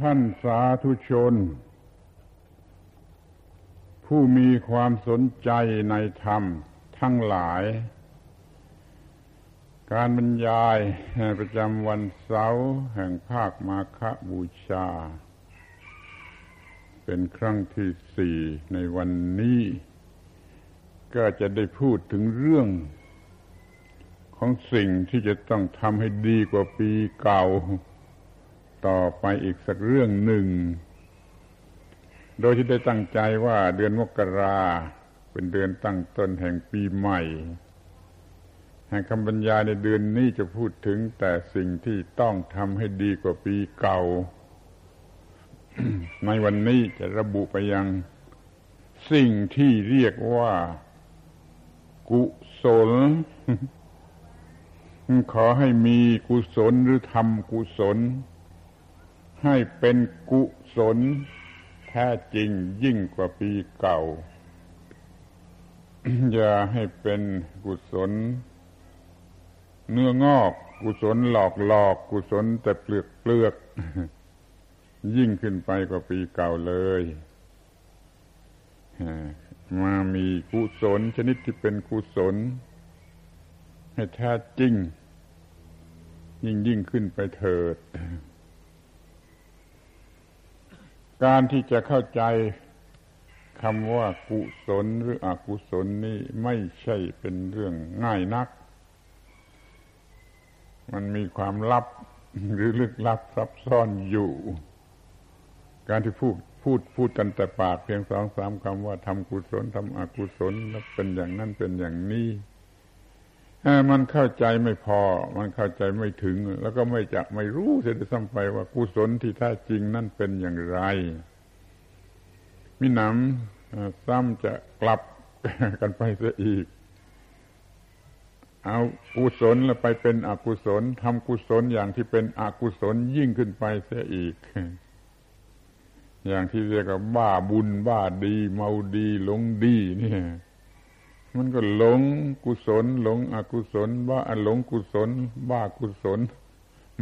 ท่านสาธุชน ผู้มีความสนใจในธรรมทั้งหลาย การบรรยายประจำวันเสาร์แห่งภาคมาคบูชา เป็นครั้งที่สี่ในวันนี้ ก็จะได้พูดถึงเรื่องของสิ่งที่จะต้องทำให้ดีกว่าปีเก่า ต่อไปอีกสักเรื่องหนึ่ง โดยที่ได้ตั้งใจว่าเดือนมกราเป็นเดือนตั้งต้นแห่งปีใหม่ แห่งคำบรรยายในเดือนนี้จะพูดถึงแต่สิ่งที่ต้องทำให้ดีกว่าปีเก่า ในวันนี้จะระบุไปยังสิ่งที่เรียกว่ากุศลขอให้มีกุศลหรือทำกุศล ให้เป็นกุศลแท้จริงยิ่งกว่าปีเก่า อย่าให้เป็นกุศล เนื้องอกกุศลหลอกหลอกกุศลแต่เปลือกเปลือก ยิ่งขึ้นไปกว่าปีเก่าเลยมามีกุศลชนิดที่เป็นกุศล ให้แท้จริง ยิ่งยิ่งขึ้นไปเถิด การที่จะเข้าใจคำว่ากุศลหรืออกุศลนี่ไม่ใช่เป็นเรื่องง่ายนัก มันมีความลับหรือลึกลับซับซ้อนอยู่ การที่พูดพูดพูดกันแต่ปากเพียงสองสามคำว่าทำกุศลทำอกุศลแล้วเป็นอย่างนั้นเป็นอย่างนี้ มันเข้าใจไม่พอ มันเข้าใจไม่ถึง แล้วก็ไม่จะไม่รู้เสียด้วยซ้ำไปว่ากุศลที่แท้จริงนั่นเป็นอย่างไร มิหนำซ้ำจะกลับกันไปเสียอีก เอากุศลแล้วไปเป็นอกุศลทำกุศลอย่างที่เป็นอกุศลยิ่งขึ้นไปเสียอีก อย่างที่เรียกว่าบ้าบุญบ้าดี เมาดีหลงดีเนี่ย มันก็หลงกุศล หลงอกุศล บ้าหลงกุศล บ้ากุศล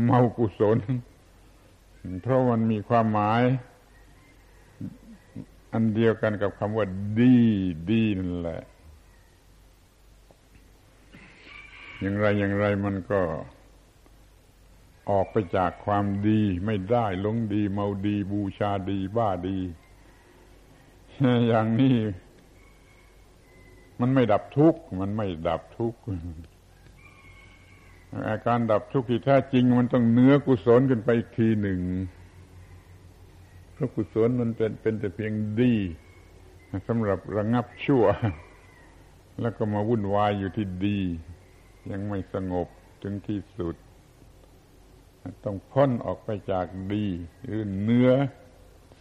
เมากุศล เพราะมันมีความหมาย อันเดียวกันกับคำว่า ดี ดีนั่นแหละ อย่างไรอย่างไรมันก็ออกไปจากความดีไม่ได้หลงดี เมาดี บูชาดี บ้าดี อย่างนี้ มันไม่ดับทุกข์มันไม่ดับทุกข์อาการดับทุกข์ที่แท้จริง มันต้องเนื้อกุศลขึ้นไปอีกทีหนึ่งเพราะกุศลมันเป็นเป็นแต่เพียงดีสำหรับระงับชั่ว แล้วก็มาวุ่นวายอยู่ที่ดี ยังไม่สงบถึงที่สุด ต้องพ้นออกไปจากดี หรือเนื้อ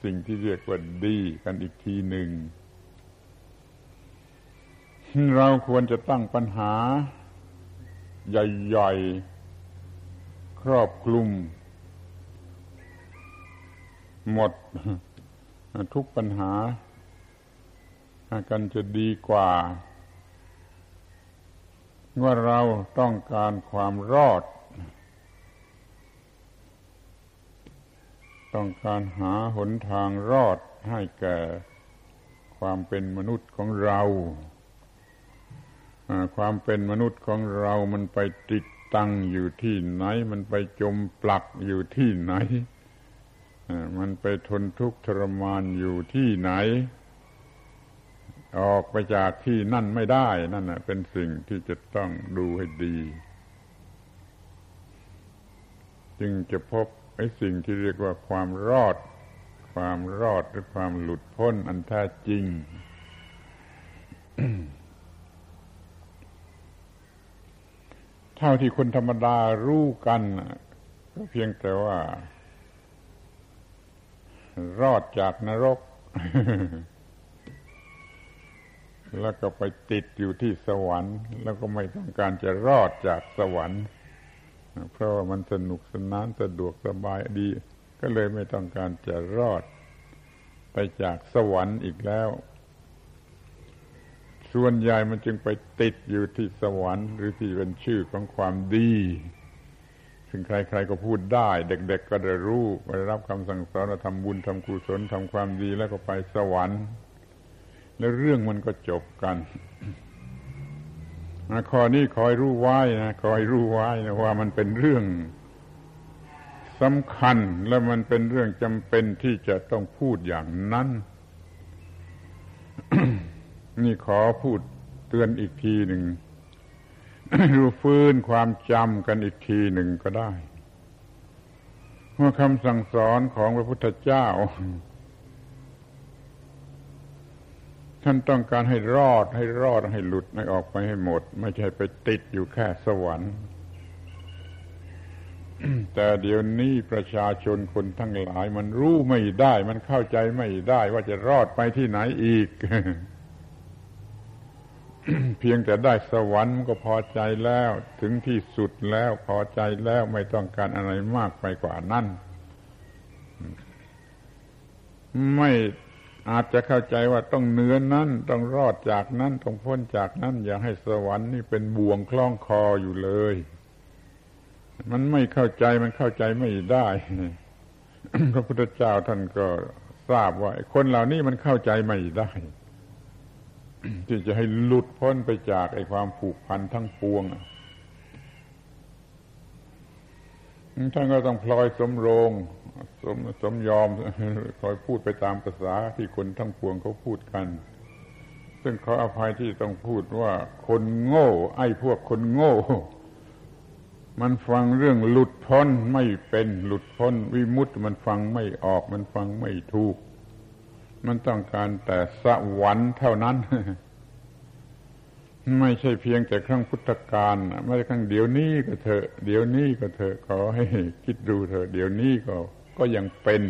สิ่งที่เรียกว่าดีกันอีกทีหนึ่ง เราควรจะตั้งปัญหา ใหญ่ๆ ครอบคลุม หมดทุกปัญหากันจะดีกว่า ว่าเราต้องการความรอด ต้องการหาหนทางรอดให้แก่ความเป็นมนุษย์ของเรา ความเป็นมนุษย์ของเรามันไปติดตั้งอยู่ที่ไหน มันไปจมปลักอยู่ที่ไหน มันไปทนทุกข์ทรมานอยู่ที่ไหน ออกไปจากที่นั่นไม่ได้นั่นเป็นสิ่งที่จะต้องดูให้ดี จึงจะพบไอ้สิ่งที่เรียกว่าความรอด ความรอดหรือความหลุดพ้นอันแท้จริง เท่าที่คนธรรมดารู้กันก็เพียงแต่ว่า รอดจากนรก แล้วก็ไปติดอยู่ที่สวรรค์ แล้วก็ไม่ต้องการจะรอดจากสวรรค์ เพราะว่ามันสนุกสนานสะดวกสบายดี ก็เลยไม่ต้องการจะรอดไปจากสวรรค์อีกแล้ว ส่วนใหญ่มันจึงไปติดอยู่ที่สวรรค์ หรือที่เป็นชื่อของความดี ซึ่งใครๆก็พูดได้ เด็ก ๆ ก็ได้รู้ได้รับคำสั่งสอนทำบุญทำกุศลทำความดีแล้วก็ไปสวรรค์ แล้วเรื่องมันก็จบกันข้อนี้คอยรู้ไว้นะคอยรู้ไว้นะว่ามันเป็นเรื่องสำคัญและมันเป็นเรื่องจำเป็นที่จะต้องพูดอย่างนั้น นี่ขอพูดเตือนอีกทีหนึ่งรู้ฟื้นความจำกันอีกทีหนึ่งก็ได้ว่าคำสั่งสอนของพระพุทธเจ้า ท่านต้องการให้รอดให้รอดให้หลุดให้ออกไปให้หมด ไม่ใช่ไปติดอยู่แค่สวรรค์ แต่เดี๋ยวนี้ประชาชนคนทั้งหลาย มันรู้ไม่ได้ มันเข้าใจไม่ได้ว่าจะรอดไปที่ไหนอีก เพียงแต่ได้สวรรค์ก็พอใจแล้ว ถึงที่สุดแล้วพอใจแล้วไม่ต้องการอะไรมากไปกว่านั้นไม่อาจจะเข้าใจว่าต้องเนื้อนั้นต้องรอดจากนั้นต้องพ้นจากนั้น อย่าให้สวรรค์นี่เป็นบ่วงคล้องคออยู่เลย มันไม่เข้าใจมันเข้าใจไม่ได้พระพุทธเจ้าท่านก็ทราบว่าคนเหล่านี้มันเข้าใจไม่ได้ ที่จะให้หลุดพ้นไปจากไอ้ความผูกพันทั้งปวงท่านก็ต้องพลอยสมโรงสมสมยอมคอยพูดไปตามภาษาที่คนทั้งปวงเขาพูดกัน ซึ่งขออภัยที่ต้องพูดว่าคนโง่ ไอ้พวกคนโง่ มันฟังเรื่องหลุดพ้นไม่เป็นหลุดพ้นวิมุตติมันฟังไม่ออกมันฟังไม่ถูก มันต้องการแต่สวรรค์เท่านั้น ไม่ใช่เพียงแต่ครั้งพุทธกาลไม่ใช่ครั้งเดี๋ยวนี้ก็เถอะเดี๋ยวนี้ก็เถอะขอให้คิดดูเถอะเดี๋ยวนี้ก็ ก็ยังเป็น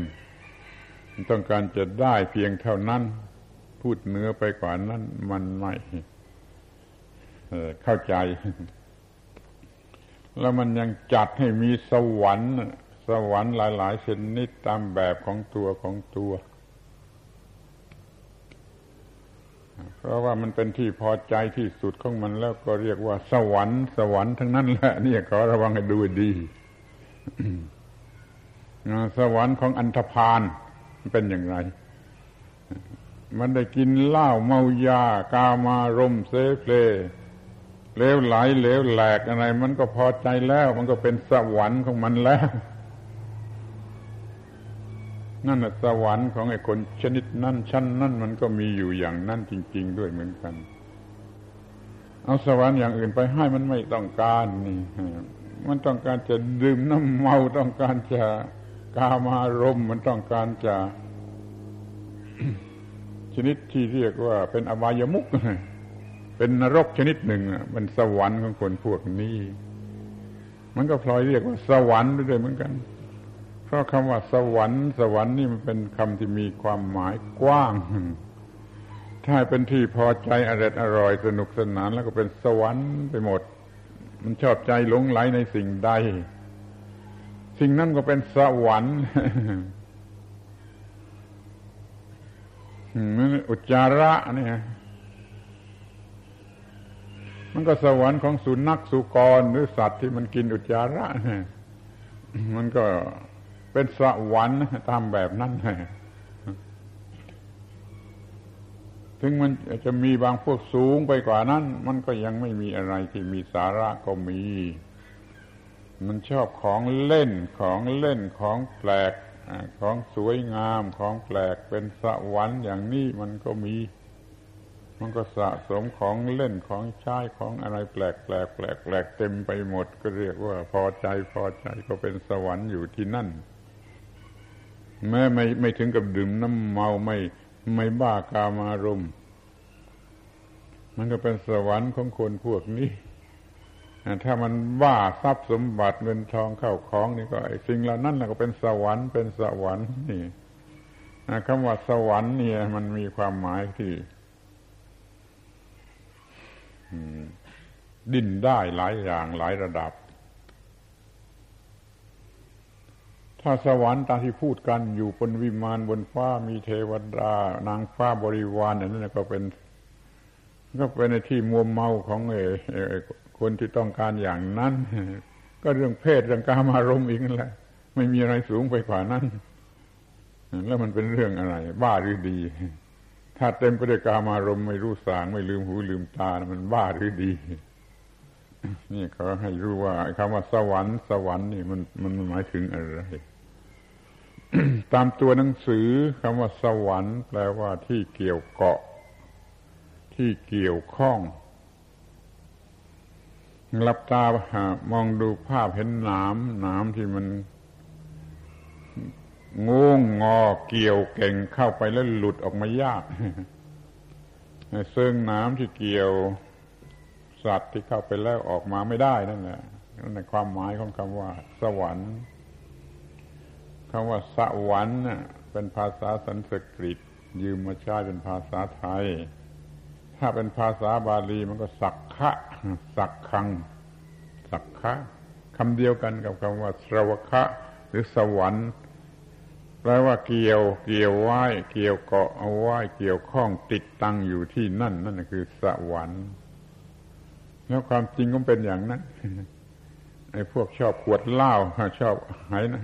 ต้องการจะได้เพียงเท่านั้น พูดเนื้อไปกว่านั้น มันไม่เข้าใจ แล้วมันยังจัดให้มีสวรรค์ สวรรค์หลาย ๆ ชนิดตามแบบของตัวของตัว เพราะว่ามันเป็นที่พอใจที่สุดของมันแล้วก็เรียกว่า สวรรค์ สวรรค์ทั้งนั้นแหละนี่ขอระวังให้ดูดีสวรรค์ของอันธพาลเป็นอย่างไร มันได้กินเหล้าเมายา กามารมเซเพลเลวไหลเลวแหลกอะไร มันก็พอใจแล้ว มันก็เป็นสวรรค์ของมันแล้ว นั่นสวรรค์ของไอ้คนชนิดนั่นชั้นนั่นมันก็มีอยู่อย่างนั่นจริง ๆ ด้วยเหมือนกัน เอาสวรรค์อย่างอื่นไปให้มันไม่ต้องการนี่มันต้องการจะดื่มน้ำเมาต้องการจะกามารมมันต้องการจะชนิดที่เรียกว่าเป็นอบายมุกเป็นนรกชนิดหนึ่งมันสวรรค์ของคนพวกนี้ มันก็พลอยเรียกว่าสวรรค์ด้วยเหมือนกัน พราะคำว่าสวรรค์ สวรรค์นี่มันเป็นคำที่มีความหมายกว้าง ถ้าเป็นที่พอใจอร่อยอร่อยสนุกสนานแล้วก็เป็นสวรรค์ไปหมด มันชอบใจหลงไหลในสิ่งใด สิ่งนั้นก็เป็นสวรรค์อุจจาระนี่มันก็สวรรค์ของสุนัขสุกรหรือสัตว์ที่มันกินอุจจาระนี่มันก็ เป็นสวรรค์ตามแบบนั้นถึงมันจะมีบางพวกสูงไปกว่านั้น มันก็ยังไม่มีอะไรที่มีสาระก็มี มันชอบของเล่นของเล่นของแปลกของสวยงามของแปลกเป็นสวรรค์อย่างนี้มันก็มี มันก็สะสมของเล่นของใช้ของอะไรแปลกแปลกแปลกแปลกเต็มไปหมด ก็เรียกว่าพอใจพอใจก็เป็นสวรรค์อยู่ที่นั่น แม้ไม่ไม่ถึงกับดื่มน้ำเมาไม่ไม่บ้ากามารมมันก็เป็นสวรรค์ของคนพวกนี้ ถ้ามันบ้าทรัพย์สมบัติเงินทองเข้าของนี่ก็ไอ้สิ่งเหล่านั้นก็เป็นสวรรค์เป็นสวรรค์นี่คำว่าสวรรค์เนี่ย มันมีความหมายที่ดิ้นได้หลายอย่างหลายระดับ ถ้าสวรรค์ตามที่พูดกันอยู่บนวิมานบนฟ้ามีเทวดานางฟ้าบริวารอย่างนั้นก็เป็น ก็เป็นในที่มัวเมาของเอคนที่ต้องการอย่างนั้น ก็เรื่องเพศเรื่องกามารมณ์อีกนั่นแหละ ไม่มีอะไรสูงไปกว่านั้น แล้วมันเป็นเรื่องอะไร บ้าหรือดี ถ้าเต็มไปด้วยกามารมณ์ไม่รู้สางไม่ลืมหูลืมตา มันบ้าหรือดีนี่เขาให้รู้ว่าคำว่าสวรรค์สวรรค์นี่มันมันหมายถึงอะไร ตามตัวหนังสือคำว่าสวรรค์ แปลว่าที่เกี่ยวเกาะ ที่เกี่ยวข้องหลับตามองดูภาพเห็นหนามหนามที่มันงงงอเกี่ยวเก่งเข้าไปแล้วหลุดออกมายากเซึ่งน้ำที่เกี่ยว สัตว์ที่เข้าไปแล้วออกมาไม่ได้นั่นแหละนั่นในความหมายของคำว่า สวรรค์ คำว่าสวรรค์เป็นภาษาสันสกฤต ยืมมาใช้เป็นภาษาไทย ถ้าเป็นภาษาบาลีมันก็สักขะสักคัง สักขะคำเดียวกันกับคำว่าสรวคะหรือสวรรค์แปลว่าเกี่ยว เกี่ยวไว้เกี่ยวเกาะเอาไว้เกี่ยวข้องติดตั้งอยู่ที่นั่น นั่นคือสวรรค์แล้วความจริงก็เป็นอย่างนั้นไอ้พวกชอบขวดเหล้าชอบหายนะ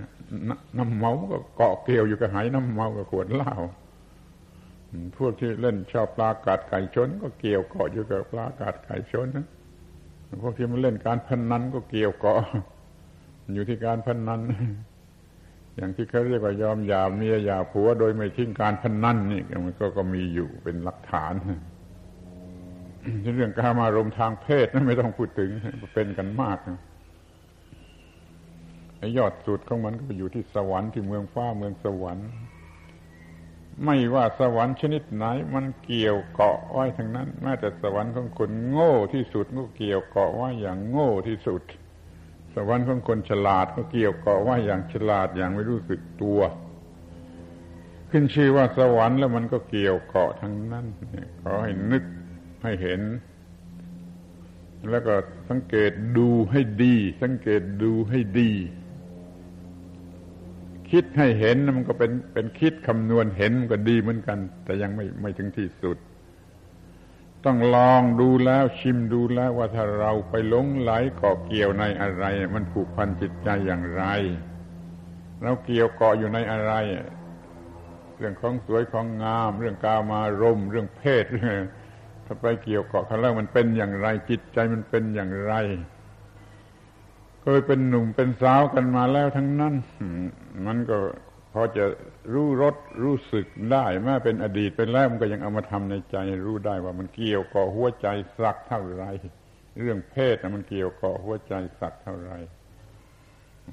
น้ำเมาก็เกาะเกี่ยวอยู่กับหายน้ำเมากับขวดเหล้าพวกที่เล่นชอบปลากัดไก่ชน ก็เกี่ยวเกาะอยู่กับปลากัดไก่ชนนะพวกที่มันเล่นการพนนันก็เกี่ยวเกาะอยู่ที่การพนนันอย่างที่เขาเรียกว่ายอมหยาเมียหยาผัวโดยไม่ทิ้งการพนนันนี่มันก็ก็มีอยู่เป็นหลักฐานเรื่องการมารมทางเพศนั้นไม่ต้องพูดถึงเป็นกันมากไอ้ ยอดสุดของมันก็ไปอยู่ที่สวรรค์ที่เมืองฟ้าเมืองสวรรค์ ไม่ว่าสวรรค์ชนิดไหน มันเกี่ยวเกาะไว้ทั้งนั้น แม้แต่สวรรค์ของคนโง่ที่สุดก็เกี่ยวเกาะไว้อย่างโง่ที่สุด สวรรค์ของคนฉลาดก็เกี่ยวเกาะว่าอย่างฉลาดอย่างไม่รู้สึกตัว ขึ้นชื่อว่าสวรรค์แล้วมันก็เกี่ยวเกาะทั้งนั้นขอให้นึกให้เห็นแล้วก็สังเกตดูให้ดี สังเกตดูให้ดี คิดให้เห็นมันก็เป็นเป็นคิดคำนวณเห็นมันก็ดีเหมือนกัน แต่ยังไม่ไม่ถึงที่สุด ต้องลองดูแล้วชิมดูแล้วว่าถ้าเราไปหลงไหลเกาะเกี่ยวในอะไร มันผูกพันจิตใจอย่างไร เราเกี่ยวเกาะอยู่ในอะไร เรื่องของสวยของงาม เรื่องกามารมเรื่องเพศเรื่องถ้าไปเกี่ยวเกาะกันแล้วมันเป็นอย่างไรจิตใจมันเป็นอย่างไร เคยเป็นหนุ่มเป็นสาวกันมาแล้วทั้งนั้น มันก็พอจะรู้รสรู้สึกได้แม้เป็นอดีตไปแล้วมันก็ยังเอามาทำในใจรู้ได้ว่ามันเกี่ยวก่อหัวใจสักเท่าไร เรื่องเพศมันเกี่ยวก่อหัวใจสักเท่าไร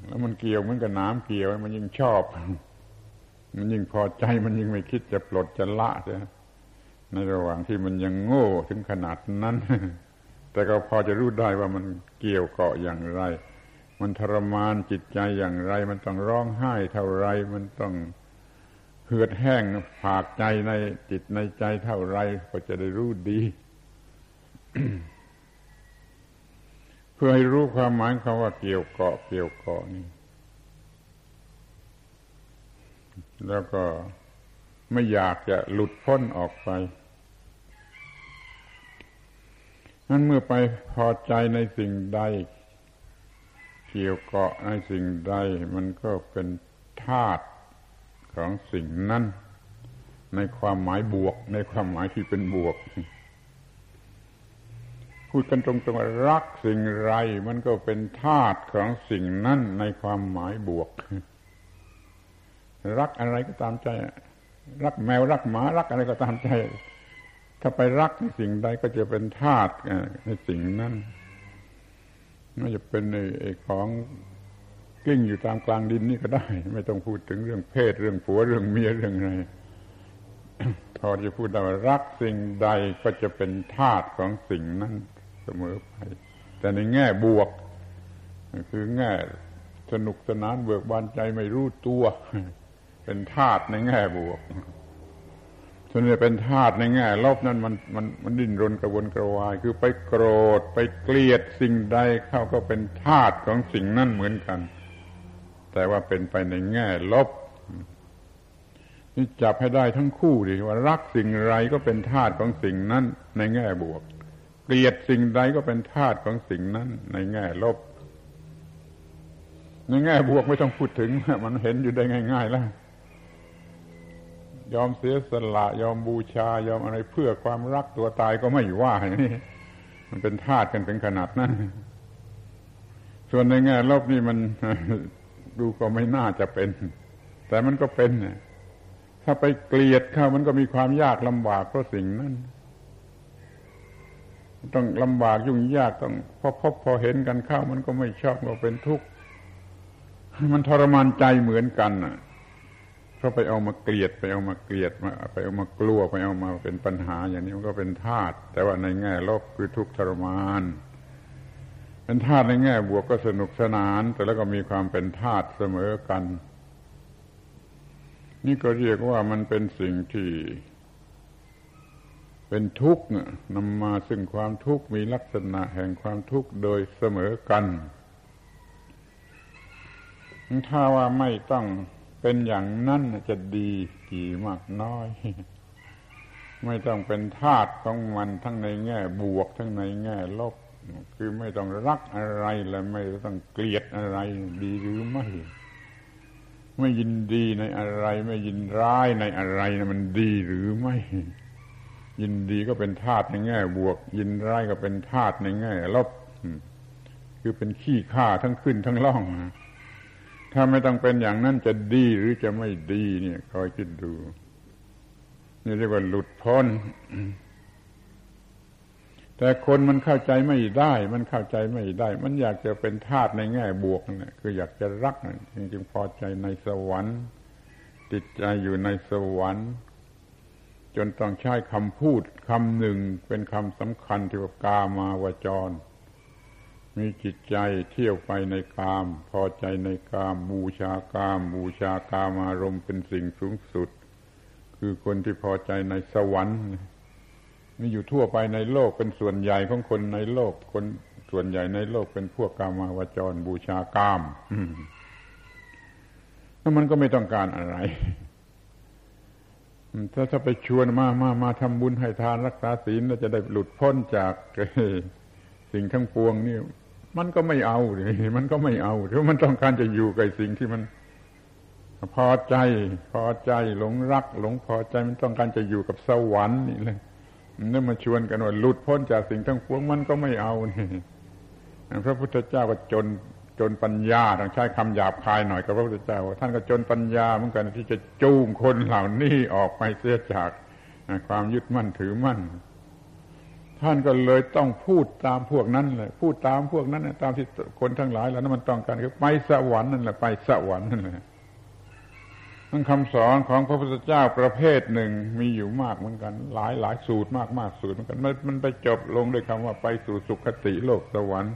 แล้วมันเกี่ยวเหมือนกับน้ำเกี่ยวมันยิ่งชอบ มันยิ่งพอใจมันยิ่งไม่คิดจะปลดจะละใช่ในระหว่างที่มันยังโง่ถึงขนาดนั้น แต่ก็พอจะรู้ได้ว่ามันเกี่ยวเกาะอย่างไร มันทรมานจิตใจอย่างไร มันต้องร้องไห้เท่าไร มันต้องเหือดแห้งผากใจในจิตในใจเท่าไรก็จะได้รู้ดี เพื่อให้รู้ความหมายคำว่าเกี่ยวเกาะเกี่ยวเกาะนี่แล้วก็ไม่อยากจะหลุดพ้นออกไปนั้นเมื่อไปพอใจในสิ่งใด เกี่ยวเกาะในสิ่งใด มันก็เป็นธาตุของสิ่งนั้น ในความหมายบวก ในความหมายที่เป็นบวก พูดกันตรงๆว่ารักสิ่งไร มันก็เป็นธาตุของสิ่งนั้น ในความหมายบวก รักอะไรก็ตามใจ รักแมวรักหมารักอะไรก็ตามใจ ถ้าไปรักในสิ่งใดก็จะเป็นธาตุในสิ่งนั้น ไม่จะเป็นไอ้ของกิ้งอยู่ตามกลางดินนี่ก็ได้ ไม่ต้องพูดถึงเรื่องเพศเรื่องผัวเรื่องเมียเรื่องอะไรพอจะพูดได้ว่ารักสิ่งใดก็จะเป็นธาตุของสิ่งนั้นเสมอไป แต่ในแง่บวก คือแง่สนุกสนานเบิกบานใจไม่รู้ตัว เป็นธาตุในแง่บวก ส่วนใหญ่เป็นธาตุในแง่ลบนั้นมันมันมันดิ้นรนกระวนกระวาย คือไปโกรธไปเกลียดสิ่งใดเข้าก็เป็นธาตุของสิ่งนั้นเหมือนกัน แต่ว่าเป็นไปในแง่ลบนี่จับให้ได้ทั้งคู่ดิว่ารักสิ่งไรก็เป็นธาตุของสิ่งนั้นในแง่บวก เกลียดสิ่งใดก็เป็นธาตุของสิ่งนั้นในแง่ลบในแง่บวกไม่ต้องพูดถึงมันเห็นอยู่ได้ง่าย ๆ แล้ว ยอมเสียสละยอมบูชายอมอะไรเพื่อความรักตัวตายก็ไม่ว่าอย่างนี้มันเป็นธาตุกันเป็นขนาดนั้นส่วนในแง่ลบนี่มันดูก็ไม่น่าจะเป็น แต่มันก็เป็นถ้าไปเกลียดเข้ามันก็มีความยากลำบากเพราะสิ่งนั้น ต้องลำบากยุ่งยากต้องพอพบพอเห็นกันเข้า มันก็ไม่ชอบก็เป็นทุกข์มันทรมานใจเหมือนกันน่ะ เพราะไปเอามาเกลียดไปเอามาเกลียดมาไปเอามากลัวไปเอามาเป็นปัญหา อย่างนี้มันก็เป็นธาตุแต่ว่าในแง่ลบคือทุกข์ทรมาน เป็นธาตุในแง่บวกก็สนุกสนาน แต่แล้วก็มีความเป็นธาตุเสมอกัน นี่ก็เรียกว่ามันเป็นสิ่งที่ เป็นทุกข์นำมาซึ่งความทุกข์มีลักษณะแห่งความทุกข์โดยเสมอกันถ้าว่าไม่ต้อง เป็นอย่างนั้นจะดีกี่มากน้อย ไม่ต้องเป็นธาตุของมันทั้งในแง่บวกทั้งในแง่ลบ คือไม่ต้องรักอะไรและไม่ต้องเกลียดอะไร ดีหรือไม่ ไม่ยินดีในอะไร ไม่ยินร้ายในอะไรนะมันดีหรือไม่ ยินดีก็เป็นธาตุในแง่บวก ยินร้ายก็เป็นธาตุในแง่ลบ คือเป็นขี้ข้าทั้งขึ้นทั้งล่องนะ ถ้าไม่ต้องเป็นอย่างนั้นจะดีหรือจะไม่ดีเนี่ยคอยคิดดู นี่เรียกว่าหลุดพ้น แต่คนมันเข้าใจไม่ได้ มันเข้าใจไม่ได้ มันอยากจะเป็นธาตุในแง่บวกนี่คืออยากจะรักจึงพอใจในสวรรค์ ติดใจอยู่ในสวรรค์จนต้องใช้คำพูดคำหนึ่งเป็นคำสำคัญที่ว่ากามาวจร มีจิตใจเที่ยวไปในกาม พอใจในกาม บูชากาม บูชากามารมเป็นสิ่งสูงสุด คือคนที่พอใจในสวรรค์มีอยู่ทั่วไปในโลกเป็นส่วนใหญ่ของคนในโลก คนส่วนใหญ่ในโลกเป็นพวกกามาวจร บูชากามแล้วมันก็ไม่ต้องการอะไรถ้าถ้าไปชวนมามามาทำบุญให้ทานรักษาศีลเราจะได้หลุดพ้นจากสิ่งทั้งปวงนี่ มันก็ไม่เอาเลยมันก็ไม่เอาเพราะมันต้องการจะอยู่กับสิ่งที่มัน พอใจ พอใจหลงรัก หลงพอใจมันต้องการจะอยู่กับสวรรค์นี่เลยนี่มาชวนกันว่าหลุดพ้นจากสิ่งทั้งปวงมันก็ไม่เอานี่พระพุทธเจ้าก็จนจนปัญญาต้องใช้คำหยาบคายหน่อยกับพระพุทธเจ้าท่านก็จนปัญญาเหมือนกันที่จะจูงคนเหล่านี้ออกไปเสียจากความยึดมั่นถือมั่น ท่านก็เลยต้องพูดตามพวกนั้นเลยพูดตามพวกนั้นตามที่คนทั้งหลายแล้วนั้นมันต้องการคือไปสวรรค์นั่นแหละไปสวรรค์นั่นแหละทั้งคำสอนของพระพุทธเจ้าประเภทหนึ่งมีอยู่มากเหมือนกัน หลายหลายสูตรมากมากสูตรเหมือนกันมันไปจบลงด้วยคำว่าไปสู่สุคติโลกสวรรค์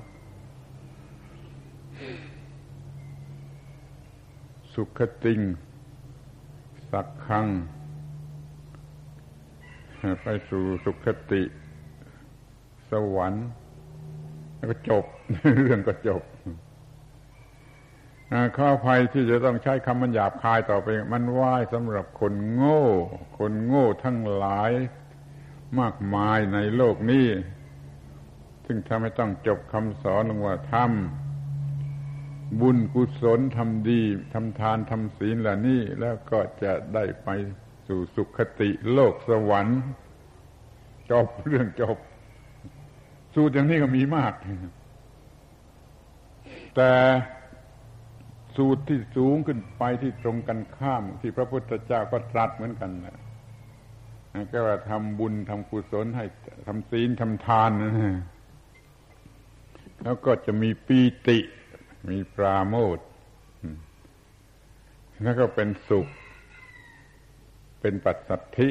สุขติง สักคัง ไปสู่สุขติ สวรรค์แล้วก็จบ เรื่องก็จบข้อภัยที่จะต้องใช้คำมันหยาบคายต่อไป มันว่ายสำหรับคนโง่ คนโง่ทั้งหลายมากมายในโลกนี้ซึ่งทำให้ต้องจบคำสอนลงว่าทำบุญกุศลทำดีทำทานทำศีลเหล่านี้ แล้วก็จะได้ไปสู่สุขติโลกสวรรค์จบเรื่องจบ สูตรอย่างนี้ก็มีมาก แต่สูตรที่สูงขึ้นไปที่ตรงกันข้าม ที่พระพุทธเจ้าก็ตรัสเหมือนกันนะก็ว่าทำบุญทำกุศลให้ทำศีลทำทานนะแล้วก็จะมีปีติ มีปราโมทแล้วก็เป็นสุข เป็นปัสสัทธิ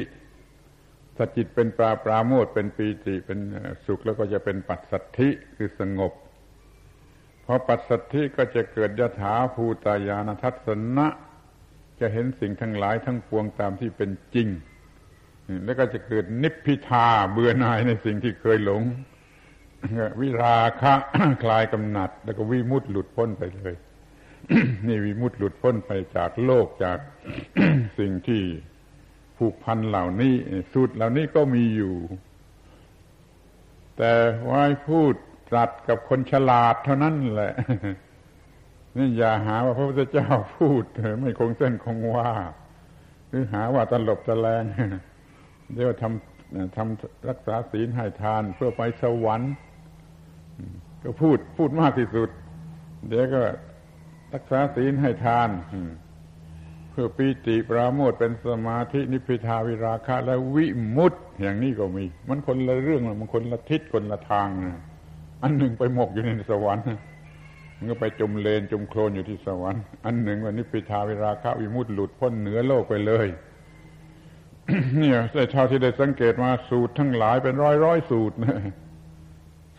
ถ้าจิตเป็นปราปราโมทเป็นปีติเป็นสุขแล้วก็จะเป็นปัสสัทธิคือสงบพอปัสสัทธิก็จะเกิดยถาภูตายานทัศนะ จะเห็นสิ่งทั้งหลายทั้งปวงตามที่เป็นจริง แล้วก็จะเกิดนิพพิทาเบื่อหน่ายในสิ่งที่เคยหลง วิราคะคลายกำหนัด แล้วก็วิมุตต์หลุดพ้นไปเลย นี่วิมุตต์หลุดพ้นไปจากโลกจากสิ่งที่ ผูกพันเหล่านี้สูตรเหล่านี้ก็มีอยู่ แต่ไว้พูดตรัสกับคนฉลาดเท่านั้นแหละนี่อย่าหาว่าพระพุทธเจ้าพูดไม่คงเส้นคงว่า หรือหาว่าตลบตะแลงเดี๋ยวทำทำรักษาศีลให้ทานเพื่อไปสวรรค์ก็พูดพูดมากที่สุด เดี๋ยวก็รักษาศีลให้ทาน เพื่อปีติปราโมทเป็นสมาธินิพพิทาวิราคะ และวิมุตติอย่างนี้ก็มี มันคนละเรื่องมันคนละทิศคนละทางนะอันหนึ่งไปหมกอยู่ในสวรรค์มันก็ไปจมเลนจมโคลนอยู่ที่สวรรค์อันหนึ่งว่านิพพิทาวิราคะวิมุตติหลุดพ้นเหนือโลกไปเลยเนี่ยแต่ชาวที่ได้สังเกตมาสูตรทั้งหลายเป็นร้อยร้อยสูตรนะ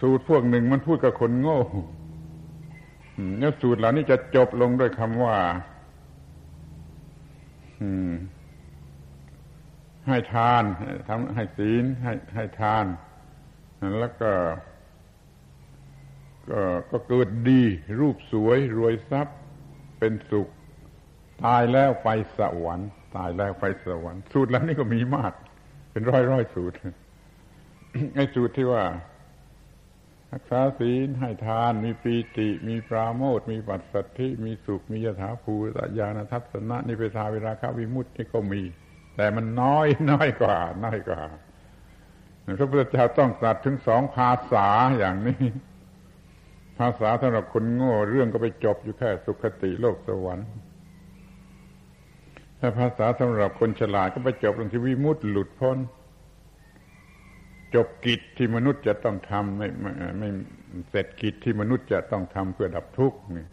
สูตรพวกหนึ่งมันพูดกับคนโง่เนี่ยสูตรเหล่านี้จะจบลงด้วยคำว่า ให้ทานทำให้ศีลให้ให้ทาน แล้วก็ ก็ก็เกิดดี รูปสวย รวยทรัพย์ เป็นสุข ตายแล้วไปสวรรค์ตายแล้วไปสวรรค์สูตรแล้วนี่ก็มีมาก เป็นร้อยร้อยสูตรไอ้สูตรที่ว่า รักษาศีลให้ทานมีปีติ มีปราโมทมีปัสสัทธิ มีสุข มียถาภูตญาณทัศนะนิเพทาเวราคาวิมุตติก็มี แต่มันน้อยน้อยกว่า น้อยกว่าพระพุทธเจ้าต้องตรัสถึงสองภาษาอย่างนี้ ภาษาสำหรับคนโง่เรื่องก็ไปจบอยู่แค่สุขติโลกสวรรค์ถ้าภาษาสำหรับคนฉลาดก็ไปจบตรงที่วิมุตติหลุดพ้น จบกิจที่มนุษย์จะต้องทำไม่ไม่ไม่เสร็จกิจที่มนุษย์จะต้องทำเพื่อดับทุกข์นี่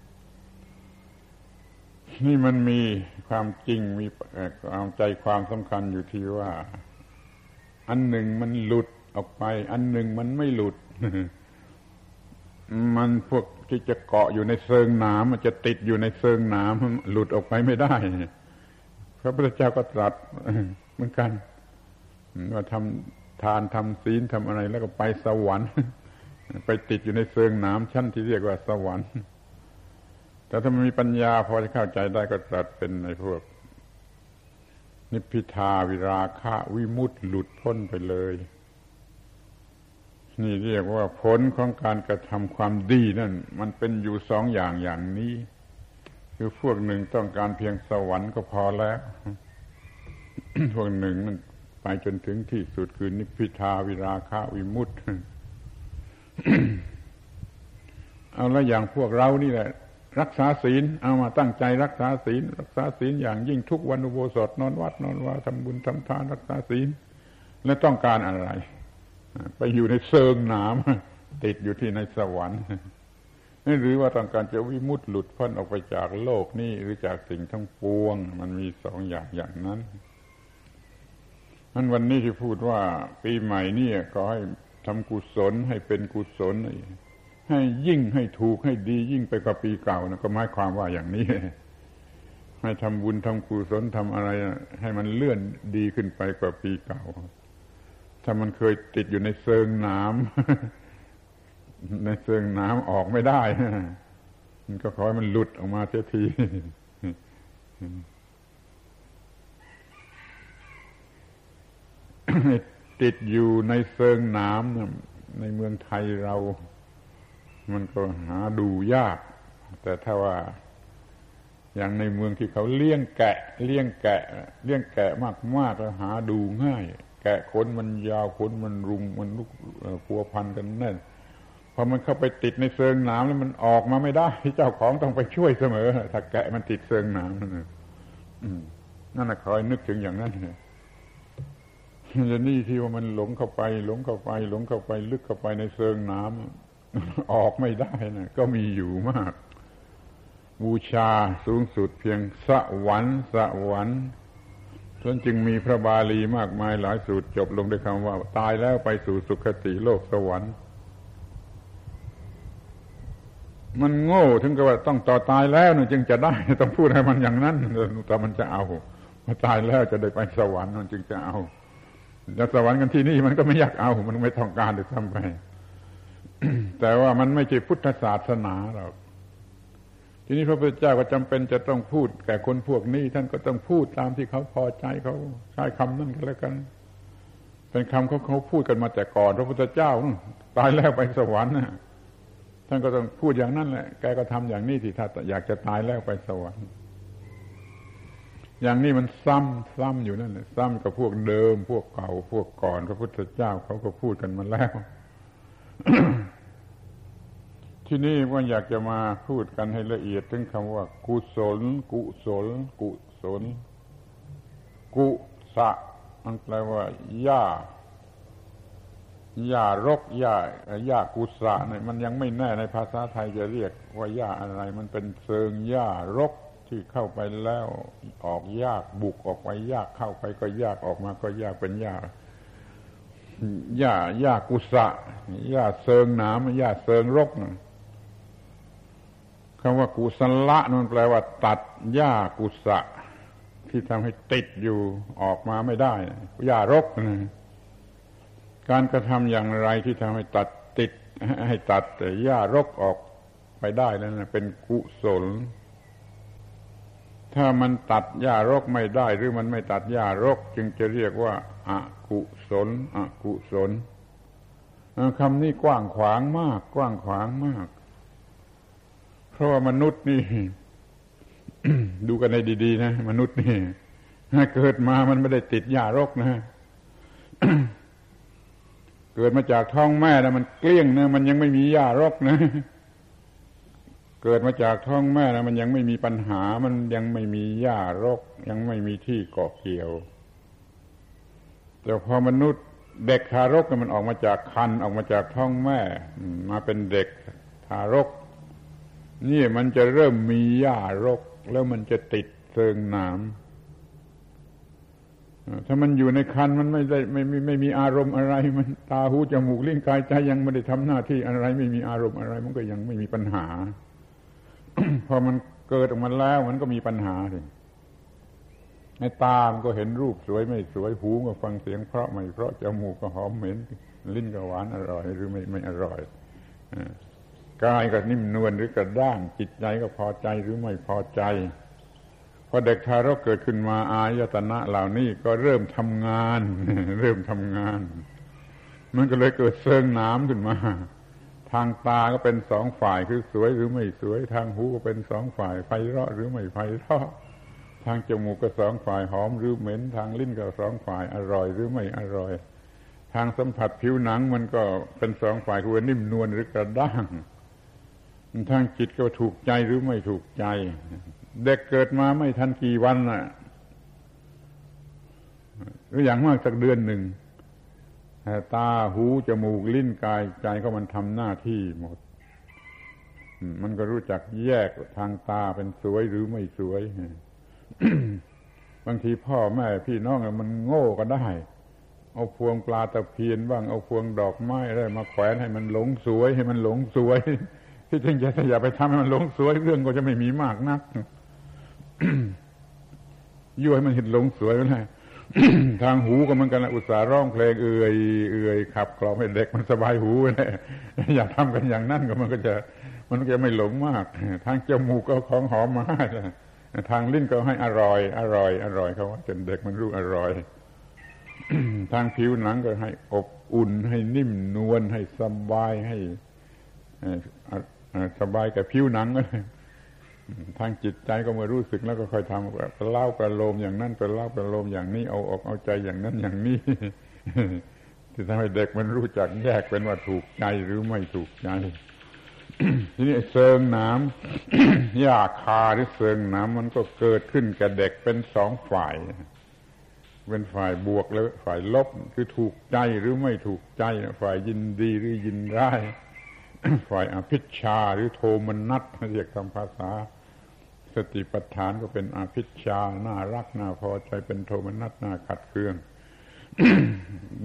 นี่มันมีความจริงมีความใจความสำคัญอยู่ที่ว่า อันหนึ่งมันหลุดออกไป อันหนึ่งมันไม่หลุด มันพวกที่จะเกาะอยู่ในเซิงน้ำมันจะติดอยู่ในเซิงน้ำหลุดออกไปไม่ได้พระพุทธเจ้าก็ตรัสเหมือนกันว่าทำ ทานทำศีลทำอะไร แล้วก็ไปสวรรค์ ไปติดอยู่ในเซิงน้ำชั้นที่เรียกว่าสวรรค์แต่ถ้ามันมีปัญญาพอจะเข้าใจได้ก็ตรัสเป็นในพวก นิพพิทาวิราคะวิมุตติหลุดพ้นไปเลย นี่เรียกว่าผลของการกระทำความดีนั่น มันเป็นอยู่สองอย่างอย่างนี้ คือพวกหนึ่งต้องการเพียงสวรรค์ก็พอแล้ว พวกหนึ่งมัน ไปจนถึงที่สุดคือนิพพิทาวิราคะวิมุตติเอาและอย่างพวกเรานี่แหละ รักษาศีลเอามาตั้งใจรักษาศีล รักษาศีลอย่างยิ่งทุกวันอุโบสถนอนวัดนอนว่าทำบุญทำทานรักษาศีล และต้องการอะไร ไปอยู่ในเซิงหนามติดอยู่ที่ในสวรรค์หรือว่าต้องการจะวิมุตติหลุดพ้นออกไปจากโลกนี้หรือจากสิ่งทั้งปวง มันมีสองอย่างอย่างนั้น นั้นวันนี้ที่พูดว่า ปีใหม่นี่ก็ให้ทำกุศลให้เป็นกุศลให้ยิ่งให้ถูกให้ดียิ่งไปกว่าปีเก่านะก็หมายความว่าอย่างนี้ ให้ทำบุญทำกุศลทำอะไร ให้มันเลื่อนดีขึ้นไปกว่าปีเก่า ถ้ามันเคยติดอยู่ในเซิงน้ำในเซิงน้ำออกไม่ได้มันก็ขอให้มันหลุดออกมาเสียที ติดอยู่ในเซิงน้ำในเมืองไทยเรา มันก็หาดูยาก แต่ถ้าว่าอย่างในเมืองที่เขาเลี้ยงแกะ เลี้ยงแกะ เลี้ยงแกะมากๆแล้วหาดูง่าย แกะขนมันยาวขนมันรุมมันลุกพัวพันกันแน่นพอมันเข้าไปติดในเซิงน้ำแล้วมันออกมาไม่ได้ เจ้าของต้องไปช่วยเสมอ ถ้าแกะมันติดเซิงน้ำนั่นน่ะคอยนึกถึงอย่างนั้น เลยจะนี่ที่ว่ามันหลงเข้าไป หลงเข้าไป หลงเข้าไป ลึกเข้าไปในเซิงน้ำออกไม่ได้นะก็มีอยู่มาก บูชาสูงสุดเพียงสวรรค์สวรรค์ส่วนจึงมีพระบาลีมากมายหลายสูตรจบลงด้วยคำว่า ตายแล้วไปสู่สุคติโลกสวรรค์ มันโง่ถึงกับว่าต้องต่อตายแล้วนจึงจะได้ต้องพูดให้มันอย่างนั้นแต่มันจะเอามาตายแล้วจะได้ไปสวรรค์มันจึงจะเอา จะสวรรค์กันที่นี่มันก็ไม่อยากเอามันไม่ต้องการเลยทำไป แต่ว่ามันไม่ใช่พุทธศาสนาหรอกทีนี้พระพุทธเจ้าก็จำเป็นจะต้องพูดแก่คนพวกนี้ ท่านก็ต้องพูดตามที่เขาพอใจเขาใช้คำนั่นก็แล้วกัน เป็นคำเขาเขาพูดกันมาแต่ก่อน พระพุทธเจ้าตายแล้วไปสวรรค์ท่านก็ต้องพูดอย่างนั้นแหละแกก็ทำอย่างนี้ที่ถ้าอยากจะตายแล้วไปสวรรค์ อย่างนี้มันซ้ำซ้ำอยู่นั่นแหละซ้ำกับพวกเดิม พวกเก่าพวกก่อนพระพุทธเจ้าเขาก็พูดกันมาแล้ว ที่นี่ว่าอยากจะมาพูดกันให้ละเอียดถึงคำว่า กุศล กุศล กุศล กุสะมันแปลว่าหญ้าหญ้ารกหญ้าหญ้ากุศะเนี่ยมันยังไม่แน่ในภาษาไทยจะเรียกว่าหญ้าอะไร มันเป็นเชิงหญ้ารก ที่เข้าไปแล้วออกยากบุกออกไปยากเข้าไปก็ยากออกมาก็ยากเป็นหญ้าหญ้าหญ้ากุศะหญ้าเชิงหนามหญ้าเชิงรกนะคำว่ากุศละนั่นแปลว่า ตัดหญ้ากุศะที่ทำให้ติดอยู่ออกมาไม่ได้หญ้ารกนะการกระทำอย่างไรที่ทำให้ตัดติด ให้ตัดหญ้ารกออกไปได้นั่นเป็นกุศล ถ้ามันตัดหญ้ารกไม่ได้หรือมันไม่ตัดหญ้ารก จึงจะเรียกว่าอากุศลอกุศลคำนี้กว้างขวางมาก กว้างขวางมาก เพราะว่ามนุษย์นี่ ดูกันในดี ๆ นะ มนุษย์นี่เกิดมามันไม่ได้ติดหญ้ารกนะเกิดมาจากท้องแม่นะมันเกลี้ยงนะมันยังไม่มีหญ้ารกนะ เกิดมาจากท้องแม่นะมันยังไม่มีปัญหา มันยังไม่มีหญ้ารก ยังไม่มีที่เกาะเกี่ยว แต่พอมนุษย์เด็กทารกมันออกมาจากคันออกมาจากท้องแม่ มาเป็นเด็กทารก นี่มันจะเริ่มมีหญ้ารก แล้วมันจะติดเซิงหนามถ้ามันอยู่ในคันมันไม่ได้ไม่ไม่ไม่มีอารมณ์อะไร มันตาหูจมูกลิ้นกายใจยังไม่ได้ทำหน้าที่อะไร ไม่มีอารมณ์อะไร มันก็ยังไม่มีปัญหา พอมันเกิดออกมาแล้วมันก็มีปัญหาสิในตามันก็เห็นรูปสวยไม่สวยหูก็ฟังเสียงเพราะไม่เพราะจมูกก็หอมเหม็น ลิ้นก็หวานอร่อย หรือไม่ไม่อร่อยกายก็นิ่มนวลหรือกระด้างจิตใจก็พอใจหรือไม่พอใจพอเด็กทารกเกิดขึ้นมาอายตนะเหล่านี้ก็เริ่มทำงาน เริ่มทำงาน มันก็เลยเกิดเซิงน้ำขึ้นมา ทางตาก็เป็นสองฝ่ายคือสวยหรือไม่สวย ทางหูก็เป็นสองฝ่ายไพเราะหรือไม่ไพเราะทางจมูกก็สองฝ่ายหอมหรือเหม็น ทางลิ้นก็สองฝ่ายอร่อยหรือไม่อร่อย ทางสัมผัสผิวหนังมันก็เป็นสองฝ่ายคือนิ่มนวลหรือกระด้างทางจิตก็ถูกใจหรือไม่ถูกใจ เด็กเกิดมาไม่ทันกี่วันน่ะ หรืออย่างมากสักเดือนหนึ่ง ตาหูจมูกลิ้นกายใจก็มันทำหน้าที่หมด มันก็รู้จักแยกทางตาเป็นสวยหรือไม่สวยบางทีพ่อแม่พี่น้องมันโง่ก็ได้ เอาพวงปลาตะเพียนบ้างเอาพวงดอกไม้อะไรมาแขวนให้มันหลงสวย ให้มันหลงสวย ที่จริงจะอย่าไปทำให้มันหลงสวยเรื่องก็จะไม่มีมากนักยั่วให้มันเห็นหลงสวยไปเลย ทางหูก็เหมันกันอุตส่าห์ร้องเพลงเอื่อยเอื่อยขับกล่อมให้เด็กมันสบายหูไปเลยอยากทำกันอย่างนั้นก็มันก็จะ มันก็จะไม่หลงมาก ทางจมูกก็ของหอมมาทางลิ้นก็ให้อร่อย อร่อย อร่อยเขาว่าจนเด็กมันรู้อร่อย ทางผิวหนังก็ให้อบอุ่นให้นิ่มนวลให้สบายให้สบายกับผิวหนัง ทางจิตใจก็มารู้สึกแล้วก็ค่อยทำไปเล่าประโลมอย่างนั้นไปเล่าประโลมอย่างนี้เอาออกเอาใจอย่างนั้นอย่างนี้ที่ทำให้เด็กมันรู้จักแยกเป็นว่าถูกใจหรือไม่ถูกใจทีนี้เซิงน้ำยาคาหรือเซิงน้ำมันก็เกิดขึ้นกับเด็กเป็นสองฝ่าย เป็นฝ่ายบวกแล้วฝ่ายลบคือถูกใจหรือไม่ถูกใจ ฝ่ายยินดีหรือยินร้าย ฝ่ายอภิชาหรือโทมนัสเรียกตามภาษา สติปัฏฐานก็เป็นอภิชาน่ารักน่าพอใจเป็นโทมนัสน่าขัดเคือง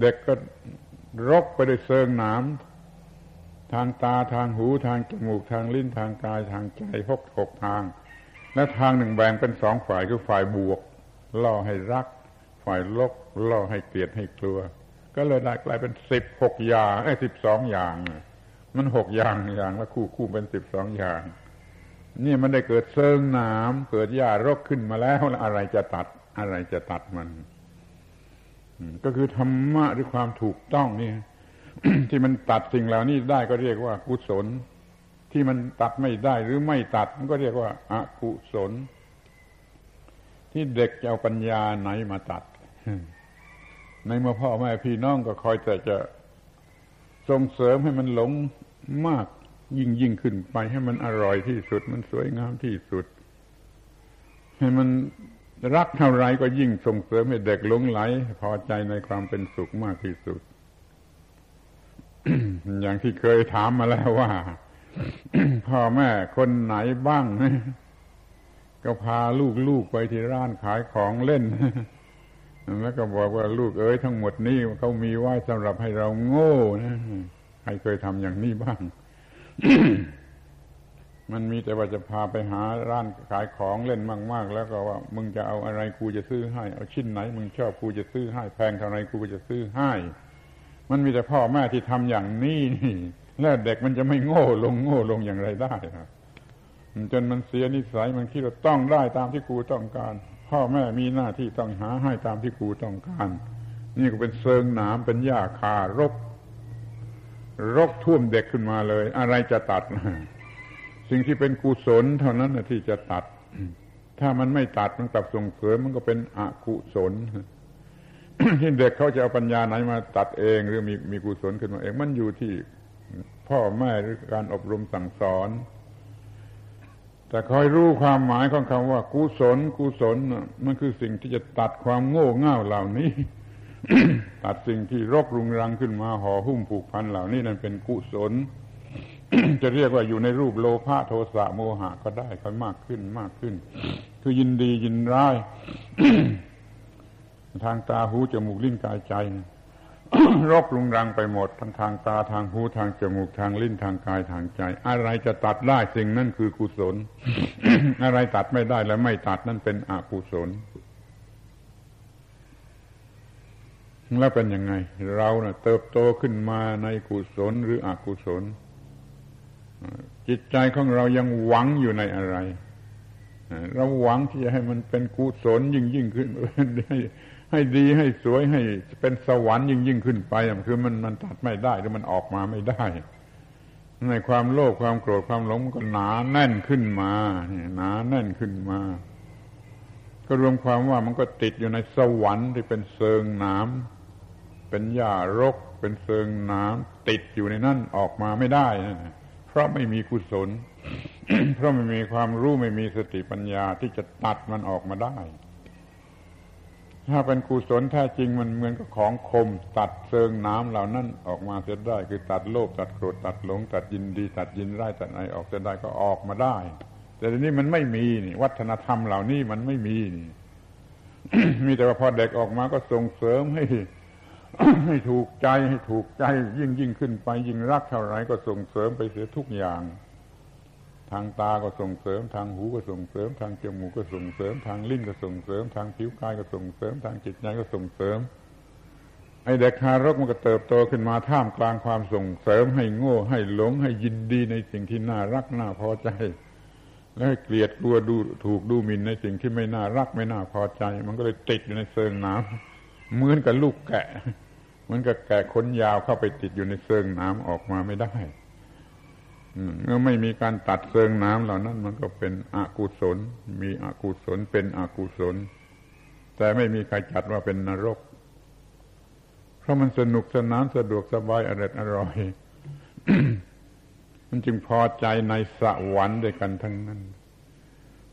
เด็กก็รกไปด้วยเซิงหนามทางตาทางหูทางจมูกทางลิ้นทางกายทางใจหกหกทาง และทางหนึ่งแบ่งเป็นสองฝ่ายคือฝ่ายบวก ล่อให้รัก ฝ่ายลบล่อให้เกลียดให้กลัว ก็เลยได้กลายเป็นสิบหกอย่างไอ้สิบสองอย่าง มันหกอย่างอย่างละคู่คู่เป็นสิบสองอย่าง นี่มันได้เกิดเซิงหนามเกิดหญ้ารกขึ้นมาแล้วแล้วอะไรจะตัด อะไรจะตัดมัน ก็คือธรรมะหรือความถูกต้องนี่ที่มันตัดสิ่งเหล่านี้ได้ก็เรียกว่ากุศล ที่มันตัดไม่ได้หรือไม่ตัด มันก็เรียกว่าอากุศล ที่เด็กจะเอาปัญญาไหนมาตัด ในเมื่อพ่อแม่พี่น้องก็คอยแต่จะส่งเสริมให้มันหลงมาก ยิ่งยิ่งขึ้นไปให้มันอร่อยที่สุด มันสวยงามที่สุด ให้มันรักเท่าไรก็ยิ่งส่งเสริมให้เด็กหลงไหล พอใจในความเป็นสุขมากที่สุด อย่างที่เคยถามมาแล้วว่า พ่อแม่คนไหนบ้างก็พาลูกๆไปที่ร้านขายของเล่น แล้วก็บอกว่าลูกเอ๋ยทั้งหมดนี้เขามีไว้สำหรับให้เราโง่นะใครเคยทำอย่างนี้บ้าง มันมีแต่ว่าจะพาไปหาร้านขายของเล่นมาก ๆ แล้วก็ว่า มึงจะเอาอะไรกูจะซื้อให้ เอาชิ้นไหน มึงชอบกูจะซื้อให้ แพงเท่าไรกูจะซื้อให้ มันมีแต่พ่อแม่ที่ทำอย่างนี้นี่แล้วเด็กมันจะไม่โง่ลงโง่ลงอย่างไรได้ครับจนมันเสียนิสัยมันคิดว่าต้องได้ตามที่กูต้องการ พ่อแม่มีหน้าที่ต้องหาให้ตามที่กูต้องการ นี่ก็เป็นเซิงหนามเป็นหญ้าคารก รกท่วมเด็กขึ้นมาเลย อะไรจะตัด สิ่งที่เป็นกุศลเท่านั้นที่จะตัด ถ้ามันไม่ตัดมันกลับส่งเสริมมันก็เป็นอกุศลที่เด็กเขาจะเอาปัญญาไหนมาตัดเองหรือมีมีกุศลขึ้นมาเองมันอยู่ที่พ่อแม่หรือการอบรมสั่งสอน แต่คอยรู้ความหมายของคำว่ากุศลกุศลมันคือสิ่งที่จะตัดความโง่เง่าเหล่านี้ ตัดสิ่งที่รกรุงรังขึ้นมาห่อหุ้มผูกพันเหล่านี้นั่นเป็นกุศล จะเรียกว่าอยู่ในรูปโลภะโทสะโมหะก็ได้ค่อยมากขึ้นมากขึ้น คือยินดียินร้าย ทางตาหูจมูกลิ้นกายใจรกรุงรังไปหมด ทั้งทางตาทางหูทางจมูกทางลิ้นทางกายทางใจ อะไรจะตัดได้สิ่งนั้นคือกุศล อะไรตัดไม่ได้และไม่ตัดนั่นเป็นอกุศล แล้วเป็นยังไง เราเนะ่ะเติบโตขึ้นมาในกุศลหรืออกุศล จิตใจของเรายังหวังอยู่ในอะไร เราหวังที่จะให้มันเป็นกุศลยิ่งยิ่งขึ้นให้ดีให้สวยให้เป็นสวรรค์ยิ่งยิ่งขึ้นไปคือมันมันตัดไม่ได้หรือมันออกมาไม่ได้ในความโลภความโกรธความหลงมันก็หนาแน่นขึ้นมาหนาแน่นขึ้นมา ก็รวมความว่ามันก็ติดอยู่ในสวรรค์ที่เป็นเซิงน้ำ เป็นหญ้ารก เป็นเซิงน้ำติดอยู่ในนั่นออกมาไม่ได้นะเพราะไม่มีกุศล เพราะไม่มีความรู้ไม่มีสติปัญญาที่จะตัดมันออกมาได้ ถ้าเป็นกุศลแท้จริงมันเหมือนกับของคม ตัดเซิงน้ำเหล่านั้นออกมาเสียได้ คือตัดโลภตัดโกรธตัดหลง ตัดยินดี ตัดยินร้ายตัดอะไรออกเสียได้ก็ออกมาได้ แต่ทีนี้มันไม่มีนี่วัฒนธรรมเหล่านี้มันไม่มีนี่มีแต่ว่าพอเด็กออกมาก็ส่งเสริมให้ ให้ถูกใจให้ถูกใจยิ่งยิ่งขึ้นไป ยิ่งรักเท่าไรก็ส่งเสริมไปเสียทุกอย่าง ทางตาก็ส่งเสริม ทางหูก็ส่งเสริม ทางจมูกก็ส่งเสริม ทางลิ้นก็ส่งเสริม ทางผิวกายก็ส่งเสริม ทางจิตใจก็ส่งเสริม ไอ้เด็กทารกมันก็เติบโตขึ้นมาท่ามกลางความส่งเสริม ให้โง่ให้หลงให้ยินดีในสิ่งที่น่ารักน่าพอใจ แล้วเกลียดกลัวดูถูกดูหมิ่นในสิ่งที่ไม่น่ารักไม่น่าพอใจ มันก็เลยติดอยู่ในเซิงน้ำ เหมือนกับลูกแกะเหมือนกับแกะขนยาวเข้าไปติดอยู่ในเซิงน้ำออกมาไม่ได้เมื่อไม่มีการตัดเซิงน้ำเหล่านั้น มันก็เป็นอกุศล มีอกุศลเป็นอกุศล แต่ไม่มีใครจัดว่าเป็นนรก เพราะมันสนุกสนานสะดวกสบายอร่อยอร่อยมันจึงพอใจในสวรรค์ด้วยกันทั้งนั้น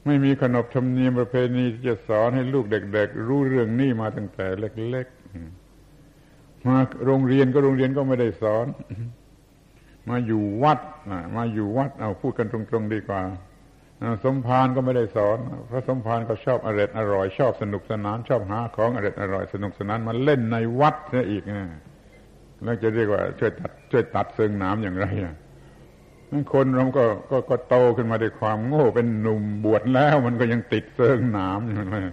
ไม่มีขนบธรรมเนียมประเพณีที่จะสอนให้ลูกเด็ก ๆ รู้เรื่องนี้มาตั้งแต่เล็กๆมาโรงเรียนก็โรงเรียนก็ไม่ได้สอน มาอยู่วัดมาอยู่วัดเอาพูดกันตรงๆดีกว่าสมภารก็ไม่ได้สอนพระสมภารก็ชอบอร่อยอร่อย ชอบสนุกสนาน ชอบหาของอร่อยอร่อยสนุกสนานมาเล่นในวัดนี่อีกนะแล้วจะเรียกว่าช่วยตัดช่วยตัดเซิงน้ำอย่างไรอะ นั่นคนเราก็กก็โตขึ้นมาด้วยความโง่เป็นหนุ่มบวชแล้วมันก็ยังติดเซิงหน้ำอยู่เลย